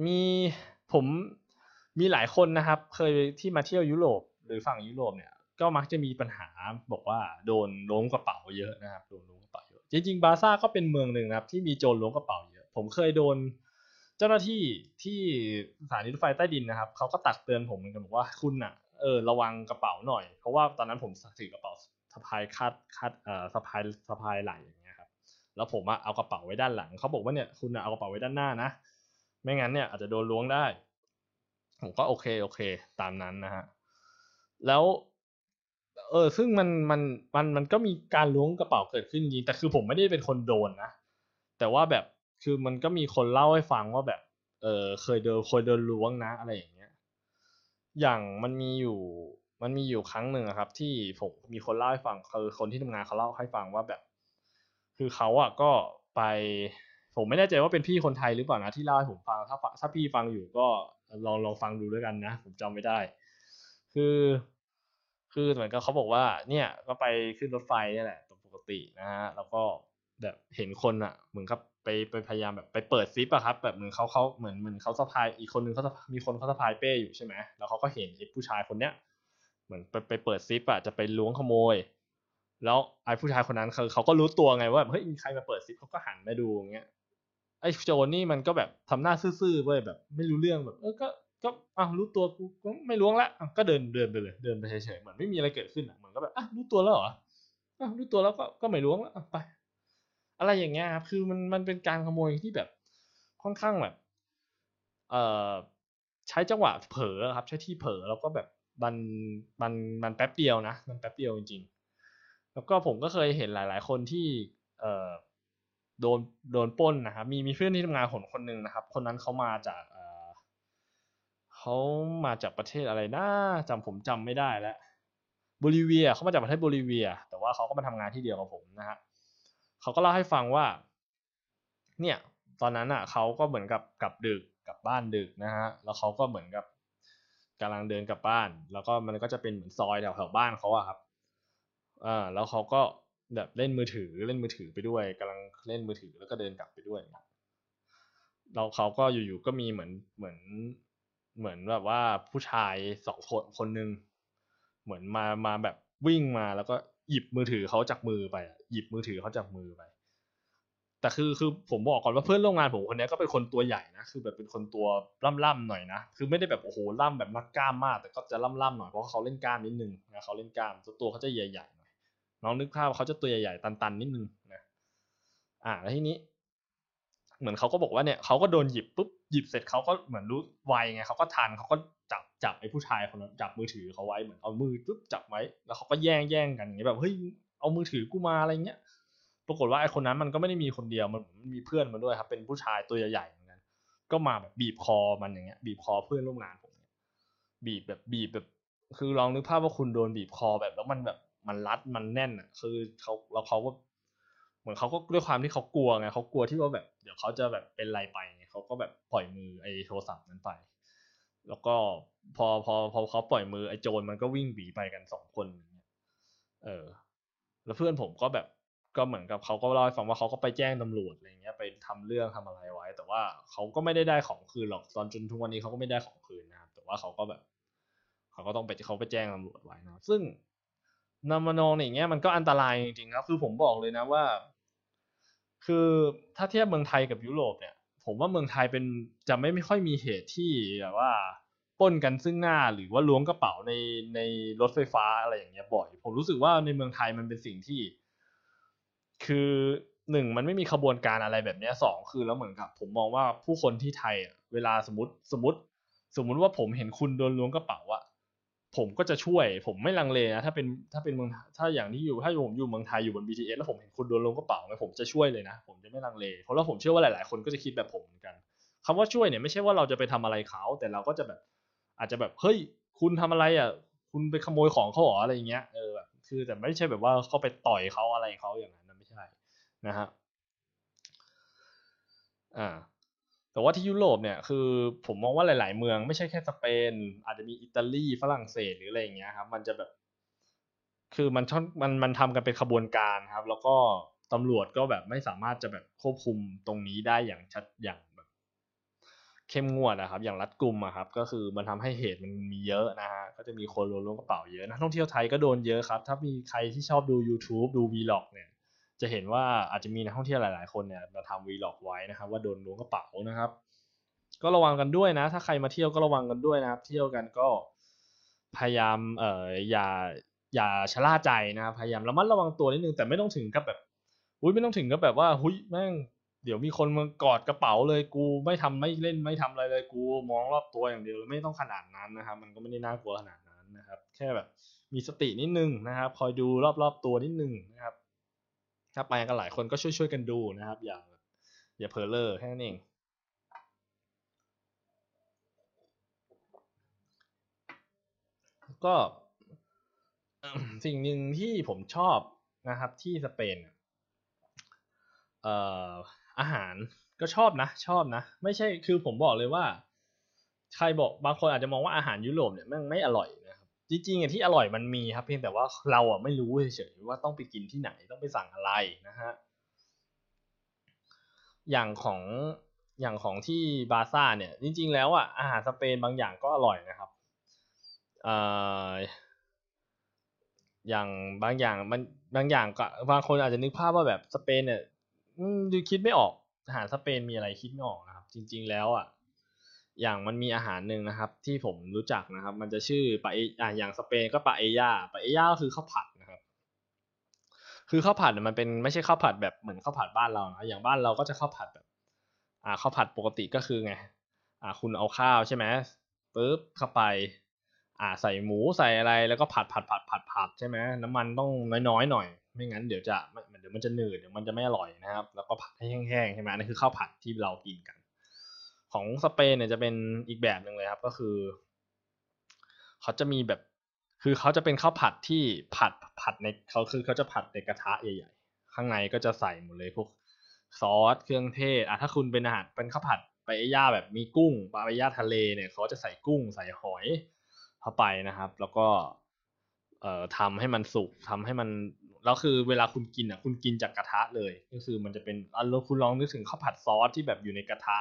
มีผมมีหลายคนนะครับ เคยที่มาเที่ยวยุโรปหรือฝั่งยุโรปเนี่ย ก็มักจะมีปัญหาบอกว่าโดนล้วงกระเป๋าเยอะนะครับโดนล้วงกระเป๋าเยอะจริงๆบาซ่าก็เป็นเมืองหนึ่งนะครับ ที่มีโจรล้วงกระเป๋าเยอะ ผมเคยโดนเจ้าหน้าที่ที่สถานีรถไฟใต้ดินนะครับเขาก็ตักเตือนผมเหมือนกันบอกว่าคุณอะเออระวังกระเป๋าหน่อย เพราะว่าตอนนั้นผมถือกระเป๋าส สะพายคาดคาดเอ่อสะพายสะพายไหล่อย่างเงี้ยครับแล้วผมอะเอากระเป๋าไว้ด้านหลังเขาบอกว่าเนี่ยคุณเอากระเป๋าไว้ด้านหน้านะ ไม่งั้นเนี่ยอาจจะโดนล้วงได้ ผมก็โอเคโอเค ตามนั้นนะฮะแล้วเออซึ่งมันมันมันมันก็มีการล้วงกระเป๋าเกิดขึ้นจริงแต่คือผมไม่ได้เป็นคนโดนนะแต่ว่าแบบคือมันก็มีคนเล่าให้ฟังว่าแบบ เออเคยโดนเคยโดนล้วงนะอะไรอย่างเงี้ย อย่างมันมีอยู่ มันมีอยู่ครั้งหนึ่งครับ ที่ผมมีคนเล่าให้ฟังคือคนที่ทำงานเขาเล่าให้ฟังว่าแบบ คือเขาอะก็ไป ผมไม่แน่ใจว่าเป็นพี่คนไทยหรือเปล่านะที่เล่าให้ผมฟังถ้าถ้าพี่ฟังอยู่ก็ลองลองฟังดูด้วยกันนะ ผมจำไม่ได้ คือ คือเหมือนกับเขาบอกว่า เนี่ยก็ไปขึ้นรถไฟนี่แหละปกตินะฮะแล้วก็แบบเห็นคนอะ เหมือนกับไปไปพยายามแบบไปเปิดซิปอะครับ แบบเหมือนเขาเขาเหมือนเหมือนเขาสะพายอีกคนนึงเขามีคนเขาสะพายเป้อยู่ใช่ไหมแล้วเขาก็เห็นไอ้ผู้ชายคนเนี้ย เหมือนไปไปเปิดซิปอะจะไปล้วงขโมย แล้วไอ้ผู้ชายคนนั้นคือเขาก็รู้ตัวไงว่าเฮ้ยมีใครมาเปิดซิปเขาก็หันมาดูอย่างเงี้ยไอ้โจรนี่มันก็แบบทำหน้าซื่อๆเว้ยแบบ ไม่รู้เรื่องแบบเออก็ก็อ้าวรู้ตัวกูก็ไม่ล้วงละก็เดินเดินไปเลย เดินไปเฉยๆเหมือนไม่มีอะไรเกิดขึ้นอะเหมือนก็แบบอะรู้ตัวแล้วเหรออะรู้ตัวแล้วก็ก็ไม่ล้วงแล้วไป อะไรอย่างเงี้ยครับคือมันมันเป็นการขโมยที่แบบค่อนข้างแบบ เอ่อใช้จังหวะเผลอครับ ใช้ที่เผลอแล้วก็แบบ มันมันมันแป๊บเดียวนะ มันแป๊บเดียวจริงๆ แล้วก็ผมก็เคยเห็นหลาย ๆ คนที่เอ่อโดนโดนป้นนะครับ มีมีเพื่อนที่ทำงานคนคนหนึ่งนะครับ คนนั้นเขามาจากเอ่อเขามาจากประเทศอะไรนะจำผมจำไม่ได้แล้วบลิเวียเขามาจากประเทศบลิเวีย แต่ว่าเขาก็มาทำงานที่เดียวกับผมนะฮะเขาก็เล่าให้ฟังว่า เนี่ย ตอนนั้นอะเขาก็เหมือนกับกลับดึกกลับบ้านดึกนะฮะแล้วเขาก็เหมือนกับ กำลังเดินกลับบ้าน แล้วก็มันก็จะเป็นเหมือนซอยแถวแถวบ้านเขาอะครับอ่าแล้วเขาก็แบบเล่นมือถือเล่นมือถือไปด้วยกำลังเล่นมือถือแล้วก็เดินกลับไปด้วยแล้วเขาก็อยู่ๆก็มีเหมือนเหมือนเหมือนแบบว่าผู้ชายสองคนคนหนึ่งเหมือนมามาแบบวิ่งมาแล้วก็หยิบมือถือเขาจากมือไปหยิบมือถือเขาจากมือไป แต่คือคือผมบอกก่อนว่าเพื่อนร่วมงานผมคนนี้ก็เป็นคนตัวใหญ่นะคือแบบเป็นคนตัวล่ำๆหน่อยนะคือไม่ได้แบบโอ้โหล่ำแบบนักกล้ามมาก แต่ก็จะล่ำๆหน่อยเพราะเขาเล่นกล้ามนิดนึงนะเขาเล่นกล้ามตัวเขาจะใหญ่ๆหน่อยน้องนึกภาพเขาจะตัวใหญ่ๆตันๆนิดนึงนะอ่าแล้วทีนี้ เหมือนเขาก็บอกว่าเนี่ยเขาก็โดนหยิบปุ๊บหยิบเสร็จเขาก็เหมือนรู้ไวไงเขาก็ทันเขาก็จับจับไอ้ผู้ชายคนนั้นจับมือถือเขาไว้เหมือนเอามือปุ๊บจับไว้ แล้วเขาก็แย่งแย่งกันอย่างเงี้ยแบบเฮ้ยเอามือถือกูมาอะไรเงี้ย ปรากฏว่าไอ้คนนั้นมันก็ไม่ได้มีคนเดียวมันมีเพื่อนมาด้วยครับ เป็นผู้ชายตัวใหญ่ๆเหมือนกันก็มาแบบบีบคอมันอย่างเงี้ย บีบคอเพื่อนร่วมงานผมบีบแบบบีบแบบ คือลองนึกภาพว่าคุณโดนบีบคอแบบแล้วมันแบบมันรัดมันแน่นอะ คือเขาแล้วเขาก็เหมือนเขาก็ด้วยความที่เขากลัวไงเขากลัวที่ว่าแบบ เดี๋ยวเขาจะแบบเป็นไรไปไงเขาก็แบบปล่อยมือไอ้โทรศัพท์นั้นไป แล้วก็พอพอพอเขาปล่อยมือไอ้โจรมันก็วิ่งบีไปกันสองคนเออ แล้วเพื่อนผมก็แบบ ก็เหมือนกับเขาก็เล่าให้ฟังว่าเขาก็ไปแจ้งตำรวจอะไรเงี้ยไปทำเรื่องทำอะไรไว้ แต่ว่าเขาก็ไม่ได้ได้ของคืนหรอกตอนจนทุกวันนี้เขาก็ไม่ได้ของคืนนะครับแต่ว่าเขาก็แบบ เขาก็ต้องไปเขาไปแจ้งตำรวจไว้นะซึ่งนามโนอย่างเงี้ยมันก็อันตรายจริงๆครับคือผมบอกเลยนะว่า คือถ้าเทียบเมืองไทยกับยุโรปเนี่ย ผมว่าเมืองไทยเป็นจะไม่ไม่ค่อยมีเหตุที่แบบว่าป้นกันซึ่งหน้าหรือว่าล้วงกระเป๋าในในรถไฟฟ้าอะไรอย่างเงี้ยบ่อย ผมรู้สึกว่าในเมืองไทยมันเป็นสิ่งที่ คือหนึ่งมันไม่มีขบวนการอะไรแบบนี้สองคือแล้วเหมือนกับ ผมมองว่าผู้คนที่ไทยอะเวลาสมมติสมมติ สมมุติว่าผมเห็นคุณโดนล้วงกระเป๋าอะผมก็จะช่วย ผมไม่ลังเลนะถ้าเป็นถ้าเป็นเมืองถ้าอย่างที่อยู่ถ้าผมอยู่เมืองไทยอยู่บน BTS แล้วผมเห็นคุณโดนลงกระเป๋าเนี่ยผมจะช่วยเลยนะ ผมจะไม่ลังเล เพราะว่าผมเชื่อว่าหลายๆ คนก็จะคิดแบบผมเหมือนกันคำว่าช่วยเนี่ยไม่ใช่ว่าเราจะไปทำอะไรเขา แต่เราก็จะแบบ อาจจะแบบเฮ้ย คุณทำอะไรอะ คุณไปขโมยของเขาหรออะไรเงี้ยเออแบบคือแต่ไม่ใช่แบบว่าเขาไปต่อยเขาอะไรเขาอย่างนั้น นะฮะอ่าแต่ว่าที่ยุโรปเนี่ยคือผมมองว่าหลาย ๆ เมืองไม่ใช่แค่สเปน อาจจะมีอิตาลีฝรั่งเศสหรืออะไรอย่างเงี้ยครับ มันจะแบบ คือมันช่อนมันมันทำกันเป็นขบวนการครับ แล้วก็ตำรวจก็แบบไม่สามารถจะแบบควบคุมตรงนี้ได้อย่างชัดอย่างแบบ เข้มงวดนะครับ อย่างรัดกุมอะครับ ก็คือมันทำให้เหตุมันมีเยอะนะฮะก็จะมีคนโดนล้วงกระเป๋าเยอะนักท่องเที่ยวไทยก็โดนเยอะครับ ถ้ามีใครที่ชอบดู YouTube ดู Vlog เนี่ย จะเห็นว่าอาจจะมีนักท่องเที่ยวหลาย ๆ คนเนี่ยมาทำ Vlog ไว้นะครับ ว่าโดนล้วงกระเป๋านะครับ ก็ระวังกันด้วยนะ ถ้าใครมาเที่ยวก็ระวังกันด้วยนะครับ เที่ยวกันก็พยายามเอ่ออย่าอย่าชะล่าใจนะครับพยายามระมัดระวังตัวนิดนึงแต่ไม่ต้องถึงกับแบบอุ้ยไม่ต้องถึงกับแบบว่าหุ้ยแม่งเดี๋ยวมีคนมากอดกระเป๋าเลยกูไม่ทำไม่เล่นไม่ทำอะไรเลยกูมองรอบตัวอย่างเดียวไม่ต้องขนาดนั้นนะครับ มันก็ไม่ได้น่ากลัวขนาดนั้นนะครับ แค่แบบมีสตินิดนึงนะครับ คอยดูรอบๆตัวนิดนึงนะครับ ถ้าไปกันหลายคนก็ช่วยๆกันดูนะครับ อย่าอย่าเพลเลอร์แค่นั้นเองก็สิ่งหนึ่งที่ผมชอบนะครับที่สเปนเอ่ออาหารก็ชอบนะ ชอบนะ ไม่ใช่คือผมบอกเลยว่า ใครบอกบางคนอาจจะมองว่าอาหารยุโรปเนี่ยมันไม่อร่อย จริงๆอะที่อร่อยมันมีครับเพียงแต่ว่าเราอะไม่รู้เฉยๆว่าต้องไปกินที่ไหนต้องไปสั่งอะไรนะฮะอย่างของอย่างของที่บาซ่าเนี่ย จริง ๆ แล้วอะอาหารสเปนบางอย่างก็อร่อยนะครับเอ่ออย่างบางอย่างมันบางอย่างก็บางคนอาจจะนึกภาพว่าแบบสเปนเนี่ยดูคิดไม่ออกอาหารสเปนมีอะไรคิดไม่ออกนะครับ จริง ๆ แล้วอะ อย่างมันมีอาหารหนึ่งนะครับ ที่ผมรู้จักนะครับ มันจะชื่อปาเออ่าอย่างสเปนก็ปาเอย่าปาเอย่าก็คือข้าวผัดนะครับ คือข้าวผัดมันเป็นไม่ใช่ข้าวผัดแบบเหมือนข้าวผัดบ้านเรานะอย่างบ้านเราก็จะข้าวผัดแบบอ่าข้าวผัดปกติก็คือไงอ่าคุณเอาข้าวใช่ไหมปึ๊บเข้าไป อ่าใส่หมูใส่อะไรแล้วก็ผัดผัดผัดผัดผัดใช่ไหมน้ำมันต้องน้อยๆหน่อย ไม่งั้นเดี๋ยวจะเดี๋ยวมันจะหนืดเดี๋ยวมันจะไม่อร่อยนะครับ แล้วก็ผัดให้แห้งๆใช่ไหมนั่นคือข้าวผัดที่เรากินกัน ของสเปนเนี่ยจะเป็นอีกแบบหนึ่งเลยครับก็คือ เขาจะมีแบบคือเขาจะเป็นข้าวผัดที่ผัดผัดในเขาคือเขาจะผัดในกระทะใหญ่ๆข้างในก็จะใส่หมดเลยพวกซอสเครื่องเทศอะถ้าคุณเป็นอาหารเป็นข้าวผัดไปย่าแบบมีกุ้งปลาไปย่าทะเลเนี่ยเขาจะใส่กุ้งใส่หอยเข้าไปนะครับ แล้วก็เอ่อทำให้มันสุกทำให้มันแล้วคือเวลาคุณกินอะคุณกินจากกระทะเลย ก็คือมันจะเป็นอารมณ์คุณลองนึกถึงข้าวผัดซอสที่แบบอยู่ในกระทะ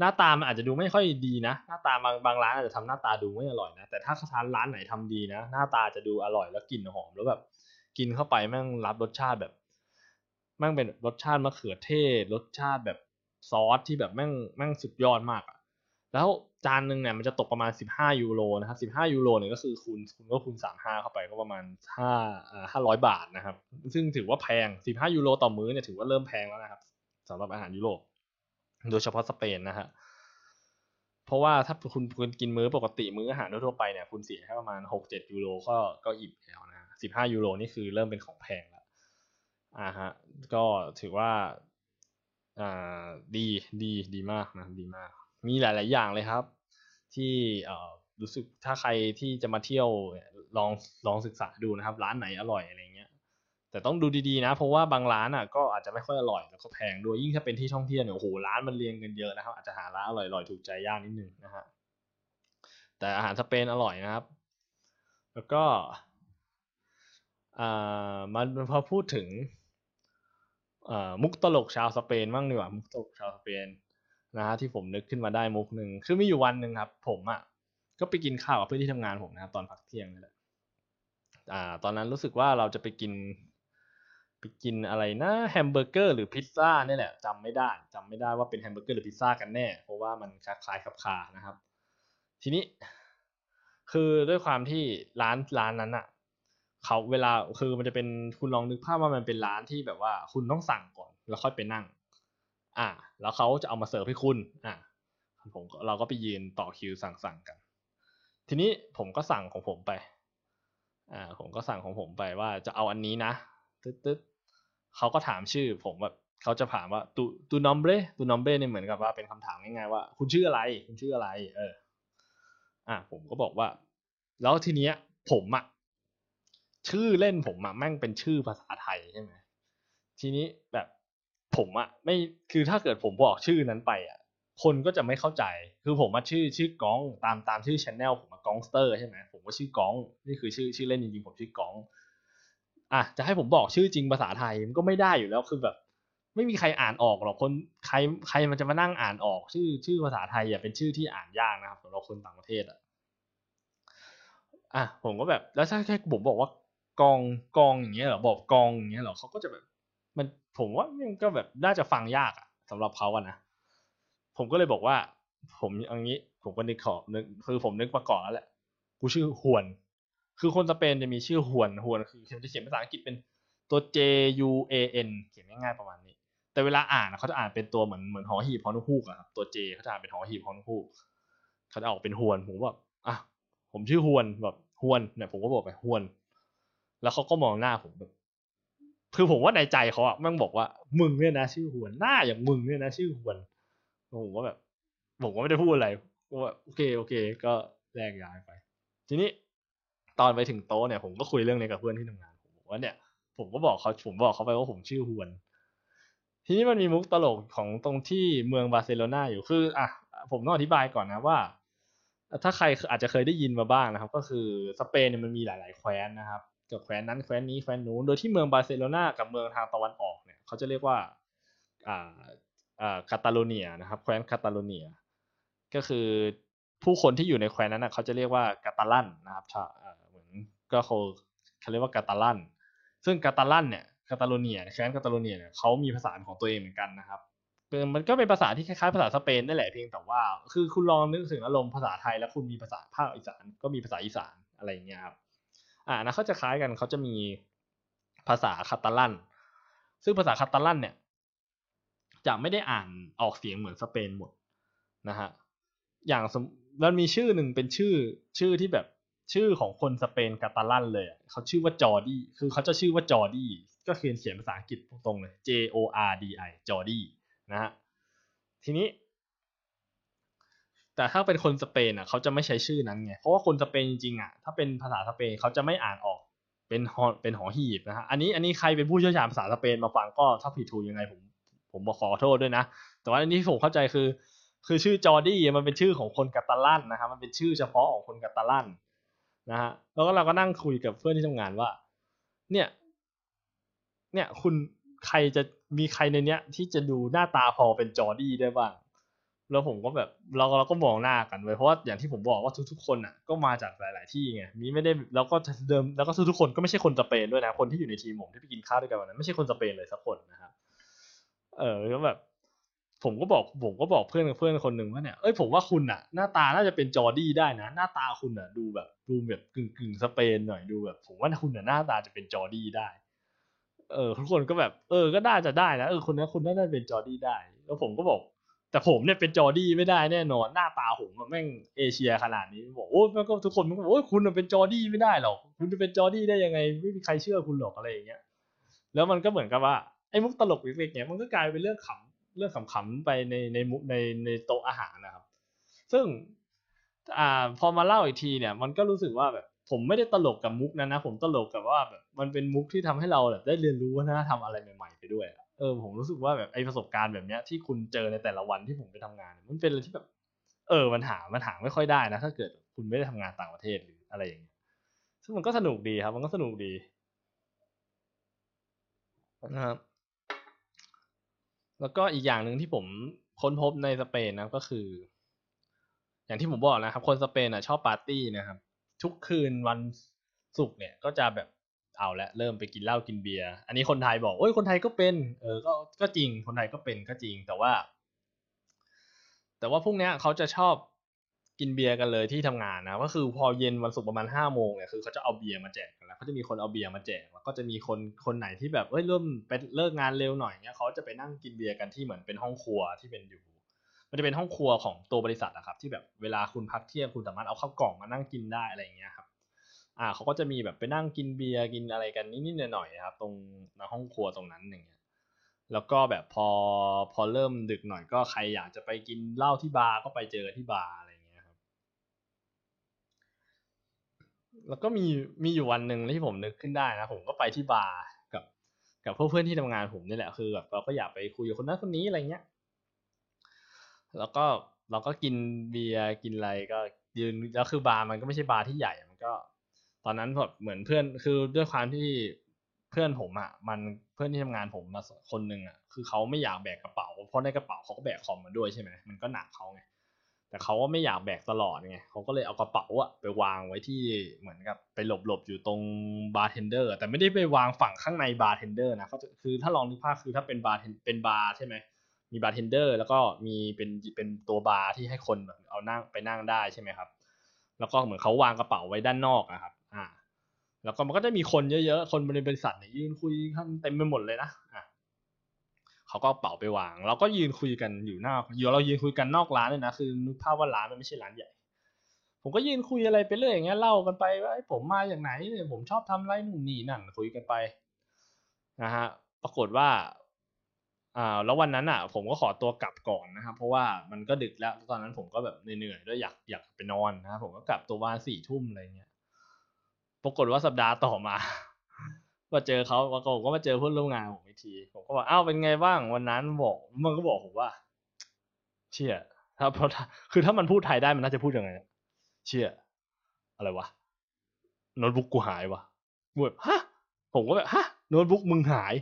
หน้าตามันอาจจะดูไม่ค่อยดีนะ หน้าตาบางบางร้านอาจจะทำหน้าตาดูไม่อร่อยนะ แต่ถ้าทานร้านไหนทำดีนะ หน้าตาจะดูอร่อยแล้วกลิ่นหอมแล้วแบบ กินเข้าไปแม่งรับรสชาติแบบแม่งเป็นรสชาติมะเขือเทศ รสชาติแบบซอสที่แบบแม่งแม่งสุดยอดมากอะแล้วจานหนึ่งเนี่ยมันจะตกประมาณสิบห้ายูโรนะครับสิบห้ายูโรเนี่ยก็คือคูณคุณก็คูณสามห้าเข้าไปก็ประมาณห้าอ่าห้าร้อยบาทนะครับ ซึ่งถือว่าแพงสิบห้ายูโรต่อมื้อเนี่ยถือว่าเริ่มแพงแล้วนะครับสำหรับอาหารยุโรป โดยเฉพาะสเปนนะฮะเพราะว่าถ้าคุณคุณกินมื้อปกติมื้ออาหารทั่วไปเนี่ยคุณเสียแค่ประมาณหกเจ็ดยูโรก็ก็อิ่มแล้วนะสิบห้ายูโรนี่คือเริ่มเป็นของแพงแล้วอ่าฮะก็ถือว่าอ่าดีดีดีมากนะดีมาก มีหลาย ๆ อย่างเลยครับ ที่เอ่อรู้สึกถ้าใครที่จะมาเที่ยวลองลองศึกษาดูนะครับ ร้านไหนอร่อยอะไรเงี้ย แต่ต้องดูดีๆนะ เพราะว่าบางร้านอะก็อาจจะไม่ค่อยอร่อยแล้วก็แพงด้วยยิ่งถ้าเป็นที่ท่องเที่ยวเนี่ยโอ้โหร้านมันเรียงกันเยอะนะครับอาจจะหาร้านอร่อยๆถูกใจยากนิดนึงนะฮะแต่อาหารสเปนอร่อยนะครับ แล้วก็อ่ามันพอพูดถึงมุกตลกชาวสเปนบ้างดีกว่ามุกตลกชาวสเปนนะฮะที่ผมนึกขึ้นมาได้มุกหนึ่งคือมีอยู่วันหนึ่งครับ ผมอะก็ไปกินข้าวกับเพื่อนที่ทำงานผมนะครับตอนพักเที่ยงนี่แหละอ่าตอนนั้นรู้สึกว่าเราจะไปกิน ไปกินอะไรนะแฮมเบอร์เกอร์หรือพิซซ่านี่แหละจำไม่ได้จำไม่ได้ว่าเป็นแฮมเบอร์เกอร์หรือพิซซ่ากันแน่ เพราะว่ามันคล้ายๆคลับคลานะครับ ทีนี้คือด้วยความที่ร้านร้านนั้นอะเขาเวลาคือมันจะเป็นคุณลองนึกภาพว่ามันเป็นร้านที่แบบว่า คุณต้องสั่งก่อนแล้วค่อยไปนั่ง อ่า แล้วเขาจะเอามาเสิร์ฟให้คุณ อ่าผมเราก็ไปยืนต่อคิวสั่งสั่งกัน ทีนี้ผมก็สั่งของผมไป อ่า ผมก็สั่งของผมไปว่าจะเอาอันนี้นะ ตึ๊ดตึ๊ดเขาก็ถามชื่อ ผมแบบเขาจะถามว่าตูtu nombre tu nombre เนี่ยเหมือนกับว่าเป็นคำถามง่ายๆว่า คุณชื่ออะไร คุณชื่ออะไร เออ อ่าผมก็บอกว่า แล้วทีเนี้ย ผมอะชื่อเล่นผมอะแม่งเป็นชื่อภาษาไทยใช่ไหมทีนี้แบบผมอะไม่คือถ้าเกิดผมบอกชื่อนั้นไปอะคนก็จะไม่เข้าใจ คือผมมาชื่อชื่อกองตามตามชื่อ channel ผมมากองสเตอร์ใช่ไหมผมก็ชื่อกอง นี่คือชื่อชื่อเล่นจริงๆผมชื่อกอง อะจะให้ผมบอกชื่อจริงภาษาไทยมันก็ไม่ได้อยู่แล้วคือแบบ ไม่มีใครอ่านออกหรอกคนใครใครมันจะมานั่งอ่านออก ชื่อชื่อภาษาไทยอย่าเป็นชื่อที่อ่านยากนะครับสำหรับคนต่างประเทศอะอะผมก็แบบแล้วถ้าแค่ผมบอกว่ากองกองอย่างเงี้ยเหรอบอกกองอย่างเงี้ยเหรอเขาก็จะแบบ มันผมว่ามันก็แบบน่าจะฟังยากอะสำหรับเขาอะนะผมก็เลยบอกว่า ผมอย่างนี้ ผมก็นึกขอนึกคือผมนึกมาก่อนแล้วแหละกูชื่อฮวน คือคนสเปนจะมีชื่อฮวนฮวนคือจะเขียนภาษาอังกฤษเป็นตัว J U A N เขียนง่ายๆประมาณนี้ แต่เวลาอ่านเขาจะอ่านเป็นตัวเหมือนเหมือนหอหีบฮอนุฮูกอะครับตัว J เขาจะอ่านเป็นหอหีบฮอนุฮูกเขาจะออกเป็นฮวนผมแบบอะผมชื่อฮวนแบบฮวนเนี่ยผมก็บอกไปฮวน แล้วเขาก็มองหน้าผมแบบคือผมว่าในใจเขาอะแม่งบอกว่ามึงเนี่ยนะชื่อฮวนหน้าอย่างมึงเนี่ยนะชื่อฮวนผมว่าแบบผมก็ไม่ได้พูดอะไรก็ว่าโอเคโอเค ก็แยกย้ายไป ทีนี้ ตอนไปถึงโต๊ะเนี่ยผมก็คุยเรื่องนี้กับเพื่อนที่ทำงานผมบอกว่าเนี่ย ผมก็บอกเขาผมบอกเขาไปว่าผมชื่อฮวน ทีนี้มันมีมุกตลกของตรงที่เมืองบาร์เซโลนาอยู่คืออะผมต้องอธิบายก่อนนะว่า ถ้าใครอาจจะเคยได้ยินมาบ้างนะครับ ก็คือสเปนเนี่ยมันมีหลาย ๆ แคว้นนะครับกับแคว้นนั้นแคว้นนี้แคว้นนู้นโดยที่เมืองบาร์เซโลนากับเมืองทางตะวันออกเนี่ยเขาจะเรียกว่าอ่าอ่าคาตาโลเนียนะครับแคว้นคาตาโลเนีย ก็คือผู้คนที่อยู่ในแคว้นนั้นนะเขาจะเรียกว่ากาตาลันนะครับเหมือน ก็เขาเขาเรียกว่ากาตาลัน ซึ่งกาตาลันเนี่ยคาตาโลเนียแคว้นคาตาโลเนียเนี่ยเขามีภาษาของตัวเองเหมือนกันนะครับมันก็เป็นภาษาที่คล้ายๆภาษาสเปนนั่นแหละเพียงแต่ว่า คือคุณลองนึกถึงอารมณ์ภาษาไทย แล้วคุณมีภาษาภาคอีสานก็มีภาษาอีสานอะไรอย่างเงี้ยครับอ่านะเขาจะคล้ายกันเขาจะมีภาษาคาตาลัน ซึ่งภาษาคาตาลันเนี่ยจะไม่ได้อ่านออกเสียงเหมือนสเปนหมดนะฮะอย่างมันมีชื่อหนึ่งเป็นชื่อชื่อที่แบบ ชื่อของคนสเปนกาตาลันเลยเขาชื่อว่าจอร์ดี้คือเขาจะชื่อว่าจอร์ดี้ก็เขียนเขียนภาษาอังกฤษตรงเลย J O R D I จอร์ดี้นะฮะทีนี้ แต่ถ้าเป็นคนสเปนอะเขาจะไม่ใช้ชื่อนั้นไงเพราะว่าคนสเปนจริงๆอะถ้าเป็นภาษาสเปนเขาจะไม่อ่านออกเป็นหอเป็นหอหีบนะฮะอันนี้อันนี้ใครเป็นผู้เชี่ยวชาญภาษาสเปนมาฟังก็ถ้าผิดถูกยังไงผมผมขอโทษด้วยนะ แต่ว่าอันนี้ผมเข้าใจคือ คือชื่อจอร์ดี้มันเป็นชื่อของคนกาตาลันนะครับมันเป็นชื่อเฉพาะของคนกาตาลัน นะฮะแล้วก็เราก็นั่งคุยกับเพื่อนที่ทำงานว่า เนี่ย เนี่ยคุณใครจะมีใครในเนี้ย ที่จะดูหน้าตาพอเป็นจอร์ดี้ได้บ้างแล้วผมก็แบบเราเราก็มองหน้ากันไว้เพราะว่าอย่างที่ผมบอกว่าทุกๆคนอะก็มาจากหลาย ๆ ที่ไงมีไม่ได้แล้วก็เดิมแล้วก็ทุกๆคนก็ไม่ใช่คนสเปนด้วยนะคนที่อยู่ในทีมผมที่ไปกินข้าวด้วยกันวันนั้นไม่ใช่คนสเปนเลยสักคนนะครับเออก็แบบ ผมก็บอกผมก็บอกเพื่อนเพื่อนคนหนึ่งว่าเนี่ยเอ้ยผมว่าคุณอะหน้าตาน่าจะเป็นจอร์ดี้ได้นะ หน้าตาคุณอะดูแบบดูแบบกึ่งกึ่งสเปนหน่อยดูแบบ ผมว่าคุณอะหน้าตาจะเป็นจอร์ดี้ได้ เออทุกคนก็แบบ เออก็น่าจะได้นะเออคนนี้คุณน่าจะเป็นจอร์ดี้ได้ แล้วผมก็บอก แต่ผมเนี่ยเป็นจอร์ดี้ไม่ได้แน่นอน หน้าตาผมมันแม่งเอเชียขนาดนี้บอกโอ้แล้วก็ทุกคนมันก็บอกโอ้คุณเป็นจอร์ดี้ไม่ได้หรอกคุณจะเป็นจอร์ดี้ได้ยังไง ไม่มีใครเชื่อคุณหรอกอะไรอย่างเงี้ยแล้วมันก็เหมือนกับว่าไอ้มุกตลกเล็กๆเนี่ยมันก็กลายเป็นเรื่องขำ เรื่องขำๆไปในในในในโต๊ะอาหารนะครับ ซึ่งอ่าพอมาเล่าอีกทีเนี่ย มันก็รู้สึกว่าแบบผมไม่ได้ตลกกับมุกนั้นนะ ผมตลกกับว่าแบบมันเป็นมุกที่ทำให้เราแบบได้เรียนรู้วัฒนธรรมอะไรใหม่ๆไปด้วยเออผมรู้สึกว่าแบบไอประสบการณ์แบบเนี้ยที่คุณเจอในแต่ละวันที่ผมไปทำงานมันเป็นอะไรที่แบบเออมันหามันหาไม่ค่อยได้นะ ถ้าเกิดคุณไม่ได้ทำงานต่างประเทศหรืออะไรอย่างเงี้ยซึ่งมันก็สนุกดีครับ มันก็สนุกดีนะครับ แล้วก็อีกอย่างหนึ่งที่ผมค้นพบในสเปนนะก็คือ อย่างที่ผมบอกนะครับ คนสเปนอะชอบปาร์ตี้นะครับ ทุกคืนวันศุกร์เนี่ยก็จะแบบเอาละเริ่มไปกินเหล้ากินเบียร์อันนี้คนไทยบอกโอ้ยคนไทยก็เป็น เออก็ก็จริงคนไทยก็เป็นก็จริงแต่ว่า แต่ว่าพวกเนี้ยเขาจะชอบ กินเบียร์กันเลยที่ทำงานนะก็คือพอเย็นวันศุกร์ประมาณห้าโมงเนี่ยคือเขาจะเอาเบียร์มาแจกกันแล้วเขาจะมีคนเอาเบียร์มาแจกแล้วก็จะมีคนคนไหนที่แบบเอ้ยเริ่มไปเลิกงานเร็วหน่อยเนี่ยเขาจะไปนั่งกินเบียร์กันที่เหมือนเป็นห้องครัวที่เป็นอยู่ มันจะเป็นห้องครัวของตัวบริษัทอะครับ ที่แบบเวลาคุณพักเที่ยงคุณสามารถเอาข้าวกล่องมานั่งกินได้อะไรอย่างเงี้ยครับอ่าเขาก็จะมีแบบไปนั่งกินเบียร์กินอะไรกันนิดๆหน่อยๆครับ ตรงในห้องครัวตรงนั้นอย่างเงี้ยแล้วก็แบบพอพอเริ่มดึกหน่อยก็ใครอยากจะไปกินเหล้าที่บาร์ก็ไปเจอที่บาร์อะไรอย่างเงี้ยครับ แล้วก็มีมีอยู่วันหนึ่งที่ผมนึกขึ้นได้นะผมก็ไปที่บาร์กับ กับพวกเพื่อนที่ทำงานผมนี่แหละคือแบบเราก็อยากไปคุยกับคนนั้นคนนี้อะไรเงี้ย แล้วก็เราก็กินเบียร์กินอะไรก็ยืนแล้วคือบาร์มันก็ไม่ใช่บาร์ที่ใหญ่มันก็ ตอนนั้นแบบเหมือนเพื่อนคือด้วยความที่เพื่อนผมอะ มันเพื่อนที่ทำงานผมมาคนหนึ่งอะคือเขาไม่อยากแบกกระเป๋าเพราะในกระเป๋าเขาก็แบกคอมมาด้วยใช่ไหมมันก็หนักเขาไง แต่เขาก็ไม่อยากแบกตลอดไงเขาก็เลยเอากระเป๋าอะไปวางไว้ที่เหมือนกับไปหลบๆอยู่ตรงบาร์เทนเดอร์แต่ไม่ได้ไปวางฝั่งข้างในบาร์เทนเดอร์นะเขาคือถ้าลองนึกภาพคือถ้าเป็นบาร์เป็นบาร์ใช่ไหมมีบาร์เทนเดอร์แล้วก็มีเป็นเป็นตัวบาร์ที่ให้คนแบบเอานั่งไปนั่งได้ใช่ไหมครับ แล้วก็เหมือนเขาวางกระเป๋าไว้ด้านนอกอะครับ อ่า แล้วก็มันก็จะมีคนเยอะๆ คนในบริษัทเนี่ยยืนคุยกันเต็มไปหมดเลยนะอะ เขาก็เป๋าไปวาง เราก็ยืนคุยกันอยู่น้าอยู่เรายืนคุยกันนอกร้านเลยนะคือนึกภาพว่าร้านมันไม่ใช่ร้านใหญ่ ผมก็ยืนคุยอะไรไปเรื่อยอย่างเงี้ยเล่ากันไปว่าผมมาอย่างไหนเนี่ยผมชอบทำไรนู่นนี่นั่นคุยกันไปนะฮะปรากฏว่าอ่าแล้ววันนั้นอะ ผมก็ขอตัวกลับก่อนนะครับ เพราะว่ามันก็ดึกแล้วตอนนั้นผมก็แบบเหนื่อยๆด้วยอยากอยากไปนอนนะครับผมก็กลับตัวบ้านสี่ทุ่มอะไรเงี้ยปรากฏว่าสัปดาห์ต่อมา มาเจอเขาปรากฏก็มาเจอเพื่อนร่วมงานผมอีกที ผมก็บอกอ้าวเป็นไงบ้างวันนั้นบอกมันก็บอกผมว่า เชี่ยถ้าเพราะคือถ้ามันพูดไทยได้มันน่าจะพูดยังไงเชี่ยอะไรวะโน้ตบุ๊กกูหายวะแบบฮะผมก็แบบฮะโน้ตบุ๊กมึงหาย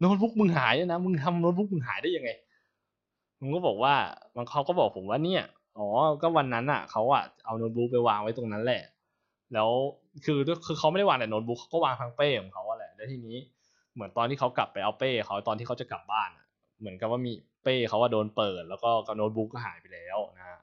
โน้ตบุ๊กมึงหายนะมึงทำโน้ตบุ๊กมึงหายได้ยังไงมึงก็บอกว่ามันเขาก็บอกผมว่าเนี่ยอ๋อก็วันนั้นอะเขาอะเอาโน้ตบุ๊กไปวางไว้ตรงนั้นแหละ แล้วคือคือเขาไม่ได้วางแต่โน้ตบุ๊กเขาก็วางทั้งเป้ของเขา แล้วทีนี้เหมือนตอนที่เขากลับไปเอาเป้เขาตอนที่เขาจะกลับบ้านอะ เหมือนกับว่ามีเป้เขาว่าโดนเปิด แล้วก็โน้ตบุ๊กก็หายไปแล้วนะ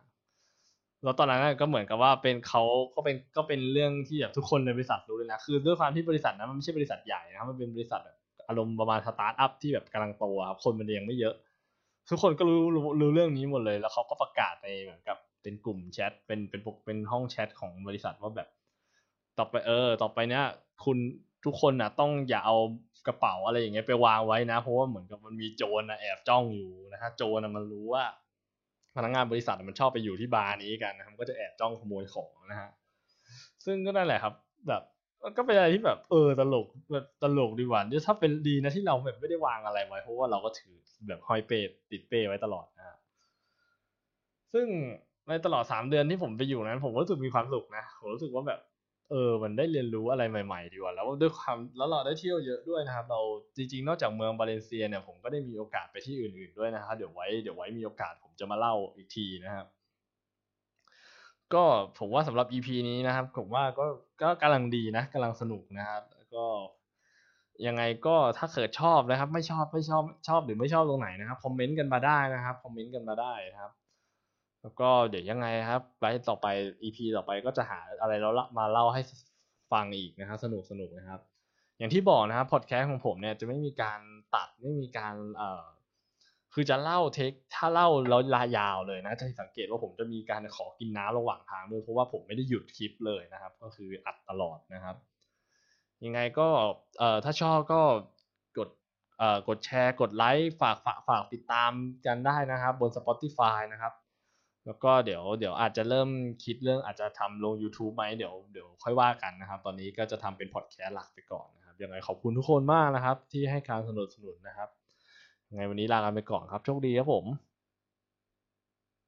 แล้วตอนนั้นก็เหมือนกับว่าเป็นเขาก็เป็นก็เป็นเรื่องที่แบบทุกคนในบริษัทรู้เลยนะคือด้วยความที่บริษัทนั้นมันไม่ใช่บริษัทใหญ่นะครับมันเป็นบริษัทแบบอารมณ์ประมาณสตาร์ทอัพที่แบบกำลังโตครับคนมันยังไม่เยอะ ทุกคนก็รู้รู้รู้เรื่องนี้หมดเลย แล้วเขาก็ประกาศในเหมือนกับเป็นกลุ่มแชทเป็นเป็นเป็นห้องแชทของบริษัทว่าแบบ ต่อไปเออ ต่อไปเนี้ยคุณ ทุกคนนะต้องอย่าเอากระเป๋าอะไรอย่างเงี้ยไปวางไว้นะ เพราะว่าเหมือนกับมันมีโจรนะแอบจ้องอยู่นะฮะโจรนะมันรู้ว่า พนักงานบริษัทมันชอบไปอยู่ที่บาร์นี้กันนะครับก็จะแอบจ้องขโมยของนะฮะซึ่งก็นั่นแหละครับ แบบก็เป็นอะไรที่แบบเออตลกแบบตลกดีกว่าถ้าเป็นดีนะที่เราแบบไม่ได้วางอะไรไว้ เพราะว่าเราก็ถือแบบห้อยเป้ติดเป้ไว้ตลอดนะฮะซึ่งในตลอดสามเดือนที่ผมไปอยู่นั้น ผมรู้สึกมีความสุขนะผมรู้สึกว่าแบบ เออมันได้เรียนรู้อะไรใหม่ๆดีกว่าแล้วด้วยความแล้วเราได้เที่ยวเยอะด้วยนะครับ เราจริงๆ นอกจากเมืองบาเลนเซียเนี่ยผมก็ได้มีโอกาสไปที่อื่นๆด้วยนะครับเดี๋ยวไว้เดี๋ยวไว้มีโอกาสผมจะมาเล่าอีกทีนะครับ ก็ผมว่าสำหรับ EP นี้นะครับ ผมว่าก็ก็กำลังดีนะกำลังสนุกนะครับก็ยังไงก็ถ้าเกิดชอบนะครับ ไม่ชอบไม่ชอบชอบหรือไม่ชอบตรงไหนนะครับคอมเมนต์กันมาได้นะครับคอมเมนต์กันมาได้นะครับ แล้วก็เดี๋ยวยังไงครับไลฟ์ต่อไป EP ต่อไปก็จะหาอะไรแล้วมาเล่าให้ฟังอีกนะครับสนุกสนุกนะครับ อย่างที่บอกนะครับพอดแคสต์ของผมเนี่ยจะไม่มีการตัดไม่มีการเอ่อคือจะเล่า take ถ้าเล่าแล้วเล่ายาวเลยนะจะสังเกตว่าผมจะมีการขอกินน้ำระหว่างทางด้วยเพราะว่าผมไม่ได้หยุดคลิปเลยนะครับ ก็คืออัดตลอดนะครับ ยังไงก็เอ่อถ้าชอบก็กดเอ่อกดแชร์กดไลค์ฝากฝากฝากติดตามกันได้นะครับ บน Spotify นะครับ แล้วก็เดี๋ยวเดี๋ยวอาจจะเริ่มคิดเรื่องอาจจะทำลง YouTube ไหมเดี๋ยวเดี๋ยวค่อยว่ากันนะครับ ตอนนี้ก็จะทำเป็นพอดแคสต์หลักไปก่อนนะครับยังไงขอบคุณทุกคนมากนะครับ ที่ให้การสนับสนุนนะครับยังไงวันนี้ลากันไปก่อนครับโชคดีครับผม